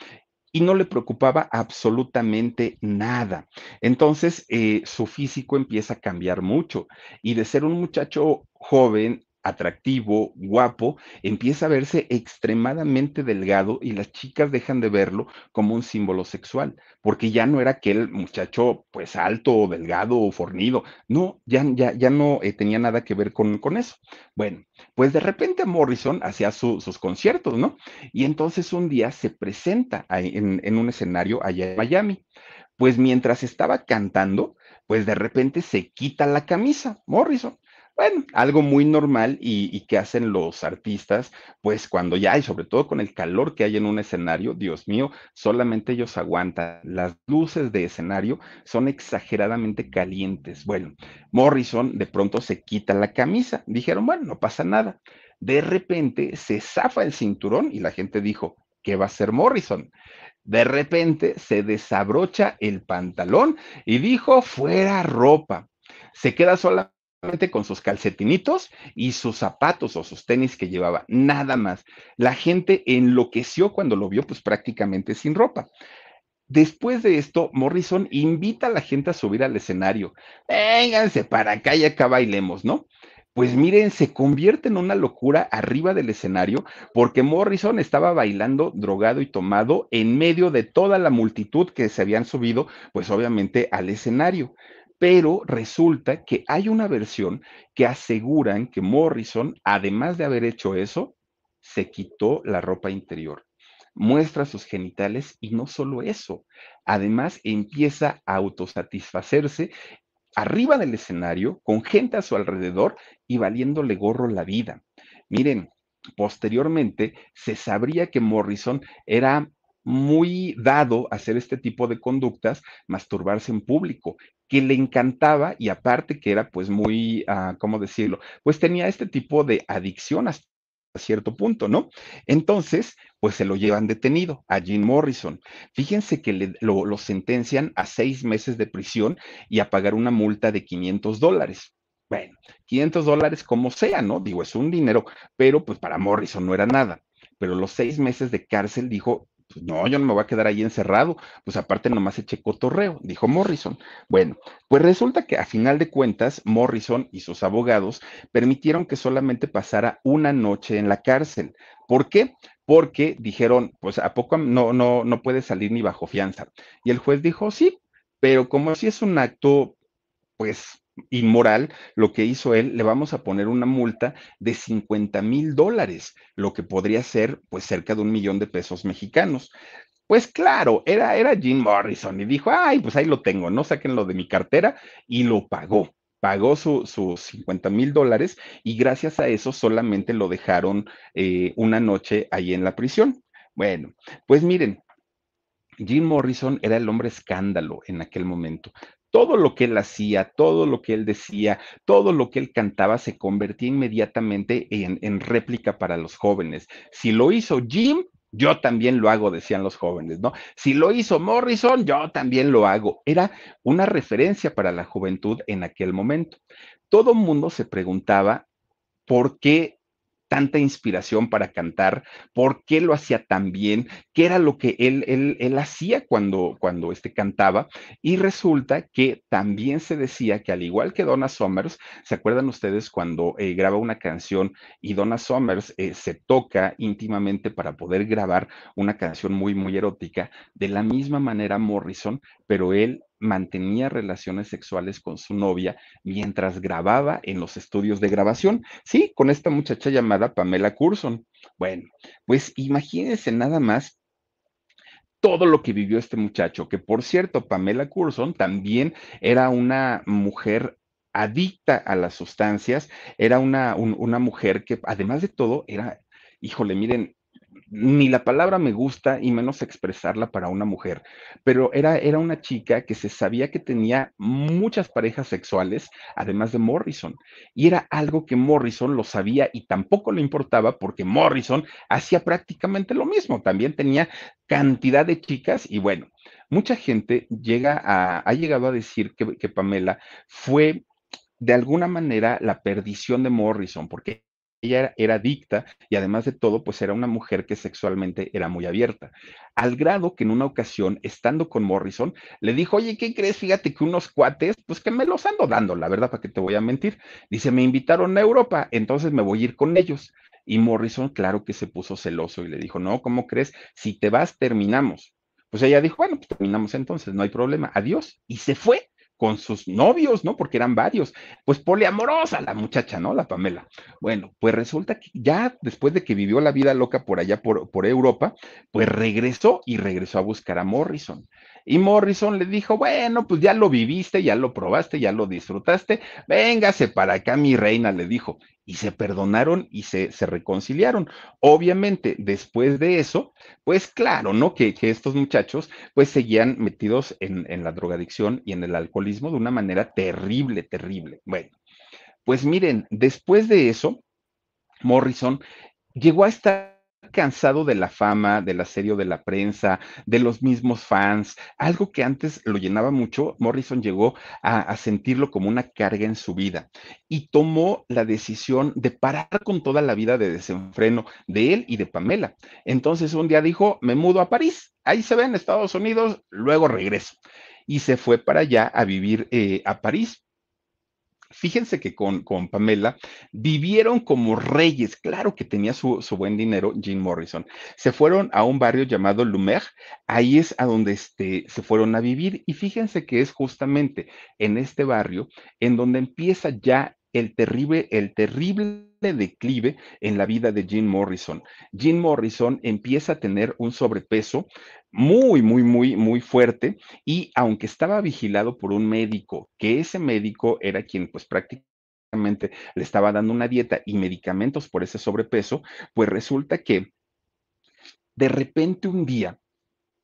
y no le preocupaba absolutamente nada. Entonces, eh, su físico empieza a cambiar mucho y de ser un muchacho joven, atractivo, guapo, empieza a verse extremadamente delgado y las chicas dejan de verlo como un símbolo sexual, porque ya no era aquel muchacho pues alto o delgado o fornido, no, ya, ya, ya no eh, tenía nada que ver con, con, eso. Bueno, pues de repente Morrison hacía sus conciertos, ¿no? Y entonces un día se presenta en, en un escenario allá en Miami. Pues mientras estaba cantando, pues de repente se quita la camisa, Morrison bueno, algo muy normal y, que hacen los artistas, pues cuando ya, y sobre todo con el calor que hay en un escenario, Dios mío, solamente ellos aguantan. Las luces de escenario son exageradamente calientes. Bueno, Morrison de pronto se quita la camisa. Dijeron, bueno, no pasa nada. De repente se zafa el cinturón y la gente dijo, ¿qué va a hacer Morrison? De repente se desabrocha el pantalón y dijo, fuera ropa. Se queda sola con sus calcetinitos y sus zapatos o sus tenis que llevaba, nada más. La gente enloqueció cuando lo vio pues prácticamente sin ropa. Después de esto, Morrison invita a la gente a subir al escenario. Vénganse para acá y acá bailemos, ¿no? Pues miren, se convierte en una locura arriba del escenario porque Morrison estaba bailando drogado y tomado en medio de toda la multitud que se habían subido, pues obviamente al escenario pero resulta que hay una versión que aseguran que Morrison, además de haber hecho eso, se quitó la ropa interior, muestra sus genitales y no solo eso, además empieza a autosatisfacerse arriba del escenario con gente a su alrededor y valiéndole gorro la vida. Miren, posteriormente se sabría que Morrison era muy dado a hacer este tipo de conductas, masturbarse en público, que le encantaba y aparte que era pues muy, uh, ¿cómo decirlo? Pues tenía este tipo de adicción hasta cierto punto, ¿no? Entonces, pues se lo llevan detenido a Jim Morrison. Fíjense que le, lo, lo, sentencian a seis meses de prisión y a pagar una multa de 500 dólares. Bueno, 500 dólares como sea, ¿no? Digo, es un dinero, pero pues para Morrison no era nada. Pero los seis meses de cárcel, dijo, pues no, yo no me voy a quedar ahí encerrado, pues aparte nomás eché cotorreo, dijo Morrison. Bueno, pues resulta que a final de cuentas, Morrison y sus abogados permitieron que solamente pasara una noche en la cárcel. ¿Por qué? Porque dijeron, pues a poco no, no, no puede salir ni bajo fianza. Y el juez dijo, sí, pero como si es un acto, pues inmoral, lo que hizo él, le vamos a poner una multa de 50 mil dólares, lo que podría ser pues cerca de un millón de pesos mexicanos. Pues claro, era, era Jim Morrison y dijo, ay, pues ahí lo tengo, no lo de mi cartera y lo pagó. Pagó sus 50 mil dólares y gracias a eso solamente lo dejaron eh, una noche ahí en la prisión. Bueno, pues miren, Jim Morrison era el hombre escándalo en aquel momento todo lo que él hacía, todo lo que él decía, todo lo que él cantaba se convertía inmediatamente en, réplica para los jóvenes. Si lo hizo Jim, yo también lo hago, decían los jóvenes, ¿no? Si lo hizo Morrison, yo también lo hago. Era una referencia para la juventud en aquel momento. Todo mundo se preguntaba por qué tanta inspiración para cantar, por qué lo hacía tan bien, qué era lo que él, él, él hacía cuando, cuando este cantaba. Y resulta que también se decía que al igual que Donna Summers, ¿se acuerdan ustedes cuando eh, graba una canción y Donna Summers eh, se toca íntimamente para poder grabar una canción muy, muy erótica? De la misma manera Morrison, pero él mantenía relaciones sexuales con su novia mientras grababa en los estudios de grabación. Sí, con esta muchacha llamada Pamela Curson. Bueno, pues imagínense nada más todo lo que vivió este muchacho, que por cierto, Pamela Curson también era una mujer adicta a las sustancias, era una, una mujer que además de todo era, híjole, miren, ni la palabra me gusta y menos expresarla para una mujer, pero era, era una chica que se sabía que tenía muchas parejas sexuales, además de Morrison, y era algo que Morrison lo sabía y tampoco le importaba porque Morrison hacía prácticamente lo mismo, también tenía cantidad de chicas y bueno, mucha gente llega a, ha llegado a decir que, que Pamela fue de alguna manera la perdición de Morrison, porque ella era, adicta y además de todo, pues era una mujer que sexualmente era muy abierta. Al grado que en una ocasión, estando con Morrison, le dijo, oye, ¿qué crees? Fíjate que unos cuates, pues que me los ando dando, la verdad, para que te voy a mentir. Dice, me invitaron a Europa, entonces me voy a ir con ellos. Y Morrison, claro que se puso celoso y le dijo, no, ¿cómo crees? Si te vas, terminamos. Pues ella dijo, bueno, pues terminamos entonces, no hay problema, adiós. Y se fue con sus novios, ¿no? Porque eran varios. Pues poliamorosa la muchacha, ¿no? La Pamela. Bueno, pues resulta que ya después de que vivió la vida loca por allá, por, por Europa, pues regresó y regresó a buscar a Morrison. Y Morrison le dijo, bueno, pues ya lo viviste, ya lo probaste, ya lo disfrutaste, véngase para acá, mi reina, le dijo. Y se perdonaron y se, se reconciliaron. Obviamente, después de eso, pues claro, ¿no? Que, estos muchachos pues seguían metidos en, en la drogadicción y en el alcoholismo de una manera terrible, terrible. Bueno, pues miren, después de eso, Morrison llegó a estar cansado de la fama, del asedio de la prensa, de los mismos fans, algo que antes lo llenaba mucho, Morrison llegó a, sentirlo como una carga en su vida y tomó la decisión de parar con toda la vida de desenfreno de él y de Pamela. Entonces un día dijo, me mudo a París, ahí se ve en Estados Unidos, luego regreso. Y se fue para allá a vivir eh, a París fíjense que con, con, Pamela vivieron como reyes. Claro que tenía su, su, buen dinero, Jim Morrison. Se fueron a un barrio llamado Lumer. Ahí es a donde este, se fueron a vivir. Y fíjense que es justamente en este barrio en donde empieza ya el terrible, el terrible declive en la vida de Jim Morrison. Jim Morrison empieza a tener un sobrepeso muy, muy, muy, muy fuerte y aunque estaba vigilado por un médico, que ese médico era quien pues prácticamente le estaba dando una dieta y medicamentos por ese sobrepeso, pues resulta que de repente un día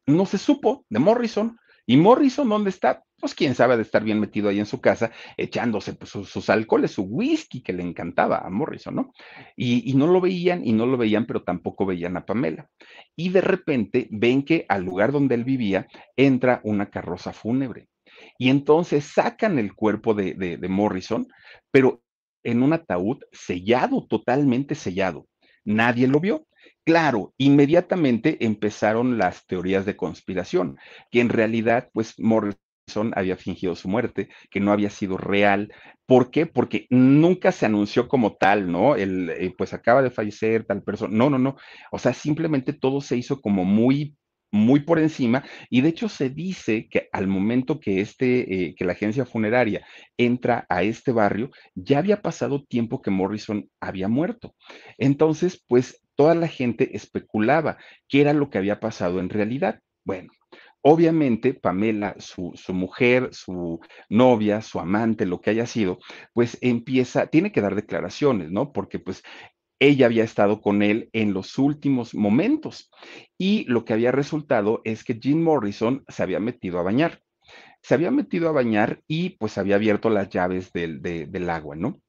no se supo de Morrison. ¿Y Morrison dónde está? Pues quién sabe de estar bien metido ahí en su casa, echándose pues, sus, alcoholes, su whisky que le encantaba a Morrison, ¿no? Y, y, no lo veían y no lo veían, pero tampoco veían a Pamela. Y de repente ven que al lugar donde él vivía entra una carroza fúnebre. Y entonces sacan el cuerpo de, de, de Morrison, pero en un ataúd sellado, totalmente sellado. Nadie lo vio. Claro, inmediatamente empezaron las teorías de conspiración, que en realidad, pues Morrison había fingido su muerte, que no había sido real. ¿Por qué? Porque nunca se anunció como tal, ¿no? El, eh, pues acaba de fallecer tal persona. No, no, no. O sea, simplemente todo se hizo como muy muy por encima y de hecho se dice que al momento que este eh, que la agencia funeraria entra a este barrio ya había pasado tiempo que Morrison había muerto entonces pues toda la gente especulaba qué era lo que había pasado en realidad bueno Obviamente, Pamela, su, su, mujer, su novia, su amante, lo que haya sido, pues empieza, tiene que dar declaraciones, ¿no? Porque pues ella había estado con él en los últimos momentos y lo que había resultado es que Jim Morrison se había metido a bañar. Se había metido a bañar y pues había abierto las llaves del, de, del agua, ¿no?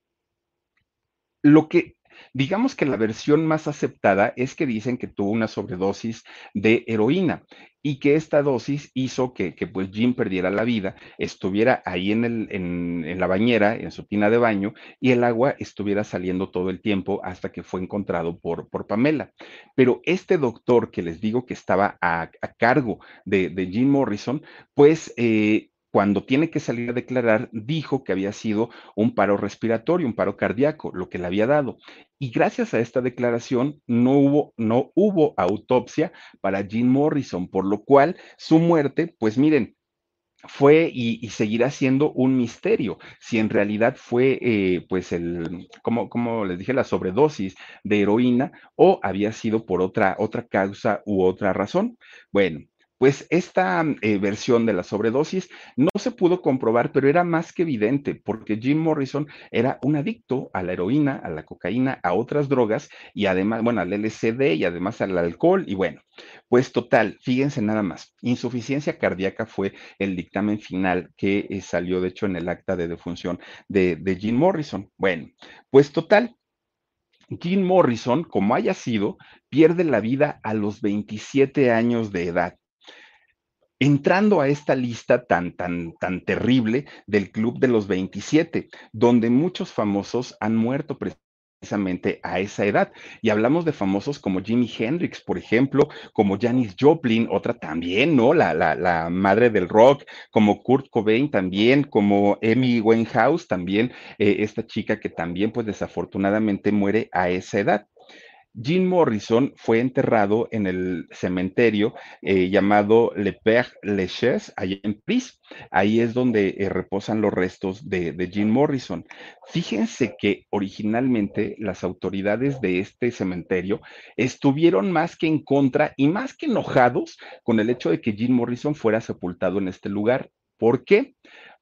Lo que Digamos que la versión más aceptada es que dicen que tuvo una sobredosis de heroína y que esta dosis hizo que, que pues Jim perdiera la vida, estuviera ahí en, el, en, la bañera, en su tina de baño, y el agua estuviera saliendo todo el tiempo hasta que fue encontrado por, por Pamela. Pero este doctor que les digo que estaba a, a cargo de, de, Jim Morrison, pues eh, cuando tiene que salir a declarar, dijo que había sido un paro respiratorio, un paro cardíaco, lo que le había dado. Y gracias a esta declaración no hubo, no hubo autopsia para Jim Morrison, por lo cual su muerte, pues miren, fue y, seguirá siendo un misterio si en realidad fue, eh, pues, el, como, como les dije, la sobredosis de heroína o había sido por otra, otra causa u otra razón. Bueno, pues esta eh, versión de la sobredosis no se pudo comprobar, pero era más que evidente, porque Jim Morrison era un adicto a la heroína, a la cocaína, a otras drogas y además, bueno, al LSD y además al alcohol y bueno, pues total, fíjense nada más, insuficiencia cardíaca fue el dictamen final que eh, salió de hecho en el acta de defunción de, de Jim Morrison. Bueno, pues total, Jim Morrison, como haya sido, pierde la vida a los 27 años de edad entrando a esta lista tan, tan, tan terrible del Club de los 27, donde muchos famosos han muerto precisamente a esa edad. Y hablamos de famosos como Jimi Hendrix, por ejemplo, como Janis Joplin, otra también, ¿no? La, la, la madre del rock, como Kurt Cobain también, como Amy Winehouse también, eh, esta chica que también, pues desafortunadamente muere a esa edad. Jim Morrison fue enterrado en el cementerio eh, llamado Le Père Lachaise, allá en París. Ahí es donde eh, reposan los restos de, de, Jim Morrison. Fíjense que originalmente las autoridades de este cementerio estuvieron más que en contra y más que enojados con el hecho de que Jim Morrison fuera sepultado en este lugar. ¿Por qué?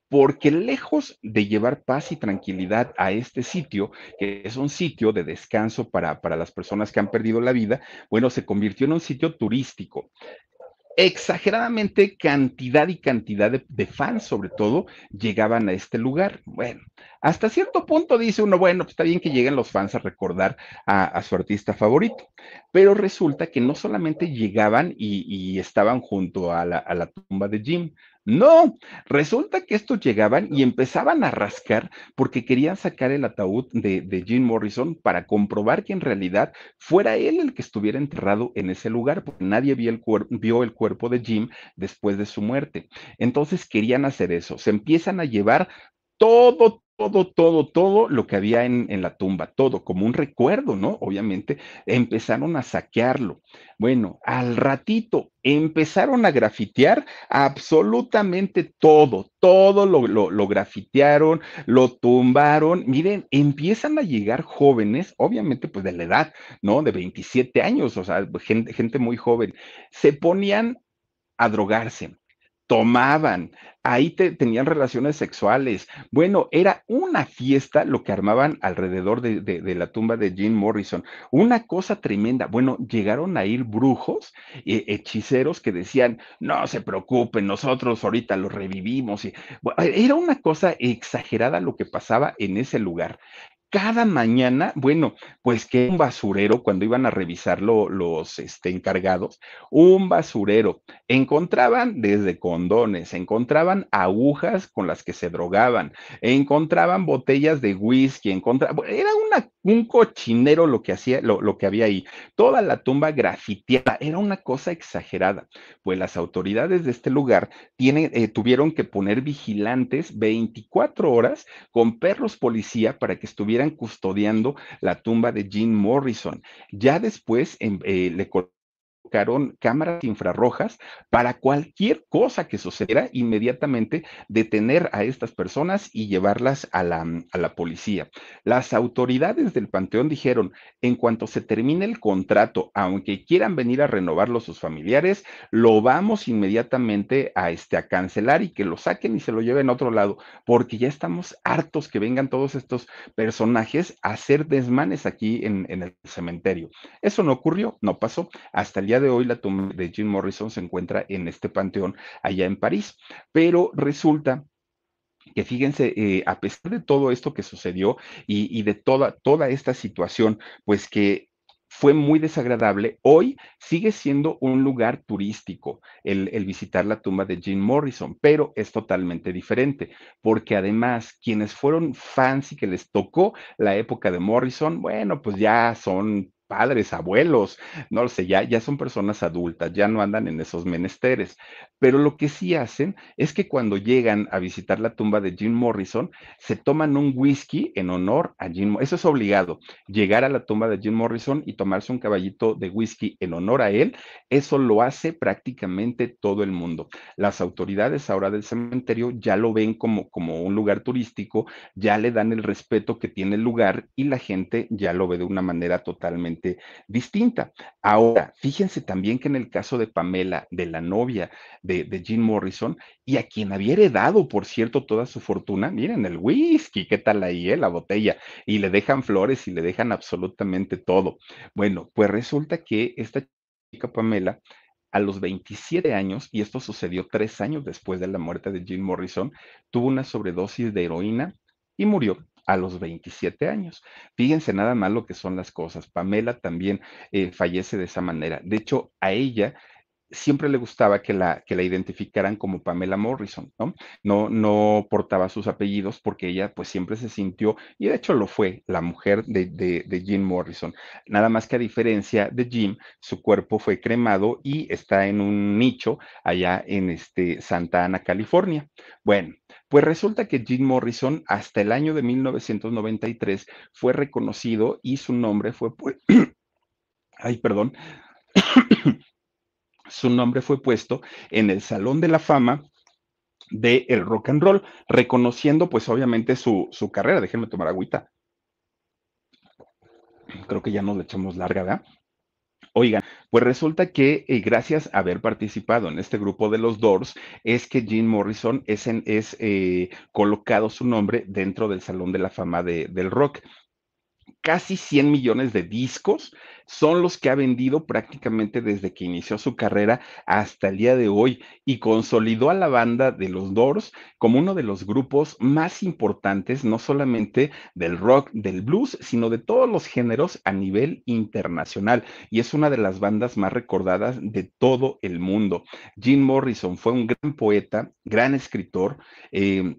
Porque lejos de llevar paz y tranquilidad a este sitio, que es un sitio de descanso para, para las personas que han perdido la vida, bueno, se convirtió en un sitio turístico exageradamente cantidad y cantidad de, de, fans, sobre todo, llegaban a este lugar. Bueno, hasta cierto punto dice uno, bueno, pues está bien que lleguen los fans a recordar a, su artista favorito, pero resulta que no solamente llegaban y, estaban junto a la, tumba de Jim, no, resulta que estos llegaban y empezaban a rascar porque querían sacar el ataúd de, de, Jim Morrison para comprobar que en realidad fuera él el que estuviera enterrado en ese lugar, porque nadie vio el, vio el cuerpo de Jim después de su muerte. Entonces querían hacer eso, se empiezan a llevar todo, todo, todo, todo lo que había en, en, la tumba, todo, como un recuerdo, ¿no? Obviamente, empezaron a saquearlo. Bueno, al ratito empezaron a grafitear absolutamente todo, todo lo, lo, grafitearon, lo tumbaron. Miren, empiezan a llegar jóvenes, obviamente, pues de la edad, ¿no? De 27 años, o sea, gente, gente muy joven. Se ponían a drogarse, tomaban, ahí te, tenían relaciones sexuales. Bueno, era una fiesta lo que armaban alrededor de, de, la tumba de Jim Morrison. Una cosa tremenda. Bueno, llegaron a ir brujos, eh, hechiceros que decían, no se preocupen, nosotros ahorita lo revivimos. Y, era una cosa exagerada lo que pasaba en ese lugar cada mañana, bueno, pues que un basurero, cuando iban a revisarlo los este, encargados, un basurero, encontraban desde condones, encontraban agujas con las que se drogaban, encontraban botellas de whisky, encontraban, era una, un cochinero lo que hacía, lo, lo que había ahí, toda la tumba grafiteada, era una cosa exagerada, pues las autoridades de este lugar eh, tuvieron que poner vigilantes 24 horas con perros policía para que estuvieran custodiando la tumba de Jim Morrison. Ya después eh, le colocaron cámaras infrarrojas para cualquier cosa que sucediera, inmediatamente detener a estas personas y llevarlas a la, a la policía. Las autoridades del Panteón dijeron, en cuanto se termine el contrato, aunque quieran venir a renovarlo sus familiares, lo vamos inmediatamente a, este, a cancelar y que lo saquen y se lo lleven a otro lado, porque ya estamos hartos que vengan todos estos personajes a hacer desmanes aquí en, en el cementerio. Eso no ocurrió, no pasó. Hasta el día de hoy la tumba de Jim Morrison se encuentra en este panteón allá en París, pero resulta que fíjense, eh, a pesar de todo esto que sucedió y, de toda, toda esta situación, pues que fue muy desagradable, hoy sigue siendo un lugar turístico el, el, visitar la tumba de Jim Morrison, pero es totalmente diferente, porque además quienes fueron fans y que les tocó la época de Morrison, bueno, pues ya son padres, abuelos, no lo sé, ya, ya son personas adultas, ya no andan en esos menesteres. Pero lo que sí hacen es que cuando llegan a visitar la tumba de Jim Morrison, se toman un whisky en honor a Jim. Eso es obligado, llegar a la tumba de Jim Morrison y tomarse un caballito de whisky en honor a él. Eso lo hace prácticamente todo el mundo. Las autoridades ahora del cementerio ya lo ven como, como un lugar turístico, ya le dan el respeto que tiene el lugar y la gente ya lo ve de una manera totalmente distinta. Ahora, fíjense también que en el caso de Pamela, de la novia de, de Jim Morrison, y a quien había heredado, por cierto, toda su fortuna, miren el whisky, ¿qué tal ahí, eh? la botella? Y le dejan flores y le dejan absolutamente todo. Bueno, pues resulta que esta chica Pamela a los 27 años, y esto sucedió tres años después de la muerte de Jim Morrison, tuvo una sobredosis de heroína y murió a los 27 años. Fíjense nada más lo que son las cosas. Pamela también eh, fallece de esa manera. De hecho, a ella siempre le gustaba que la, que la identificaran como Pamela Morrison, ¿no? ¿no? No portaba sus apellidos porque ella pues siempre se sintió, y de hecho lo fue, la mujer de, de, Jim Morrison. Nada más que a diferencia de Jim, su cuerpo fue cremado y está en un nicho allá en este Santa Ana, California. Bueno, pues resulta que Jim Morrison hasta el año de 1993 fue reconocido y su nombre fue, ay, perdón, su nombre fue puesto en el Salón de la Fama del el rock and roll, reconociendo pues obviamente su, carrera. Déjenme tomar agüita. Creo que ya nos le echamos larga, ¿verdad? Oigan, pues resulta que eh, gracias a haber participado en este grupo de los Doors, es que Jim Morrison es, es eh, colocado su nombre dentro del Salón de la Fama del Rock casi 100 millones de discos, son los que ha vendido prácticamente desde que inició su carrera hasta el día de hoy y consolidó a la banda de los Doors como uno de los grupos más importantes, no solamente del rock, del blues, sino de todos los géneros a nivel internacional. Y es una de las bandas más recordadas de todo el mundo. Jim Morrison fue un gran poeta, gran escritor. Eh,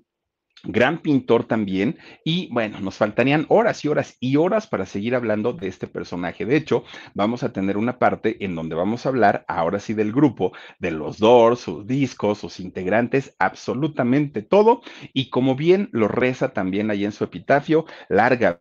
gran pintor también. Y bueno, nos faltarían horas y horas y horas para seguir hablando de este personaje. De hecho, vamos a tener una parte en donde vamos a hablar ahora sí del grupo, de los Doors, sus discos, sus integrantes, absolutamente todo. Y como bien lo reza también ahí en su epitafio, larga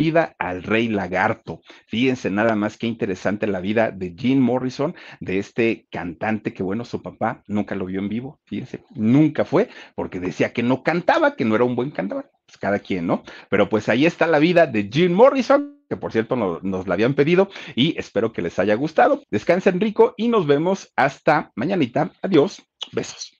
vida al rey lagarto. Fíjense nada más qué interesante la vida de Jim Morrison, de este cantante que, bueno, su papá nunca lo vio en vivo, fíjense, nunca fue, porque decía que no cantaba, que no era un buen cantante, pues cada quien, ¿no? Pero pues ahí está la vida de Jim Morrison que por cierto nos la habían pedido y espero que les haya gustado. Descansen rico y nos vemos hasta mañanita. Adiós. Besos.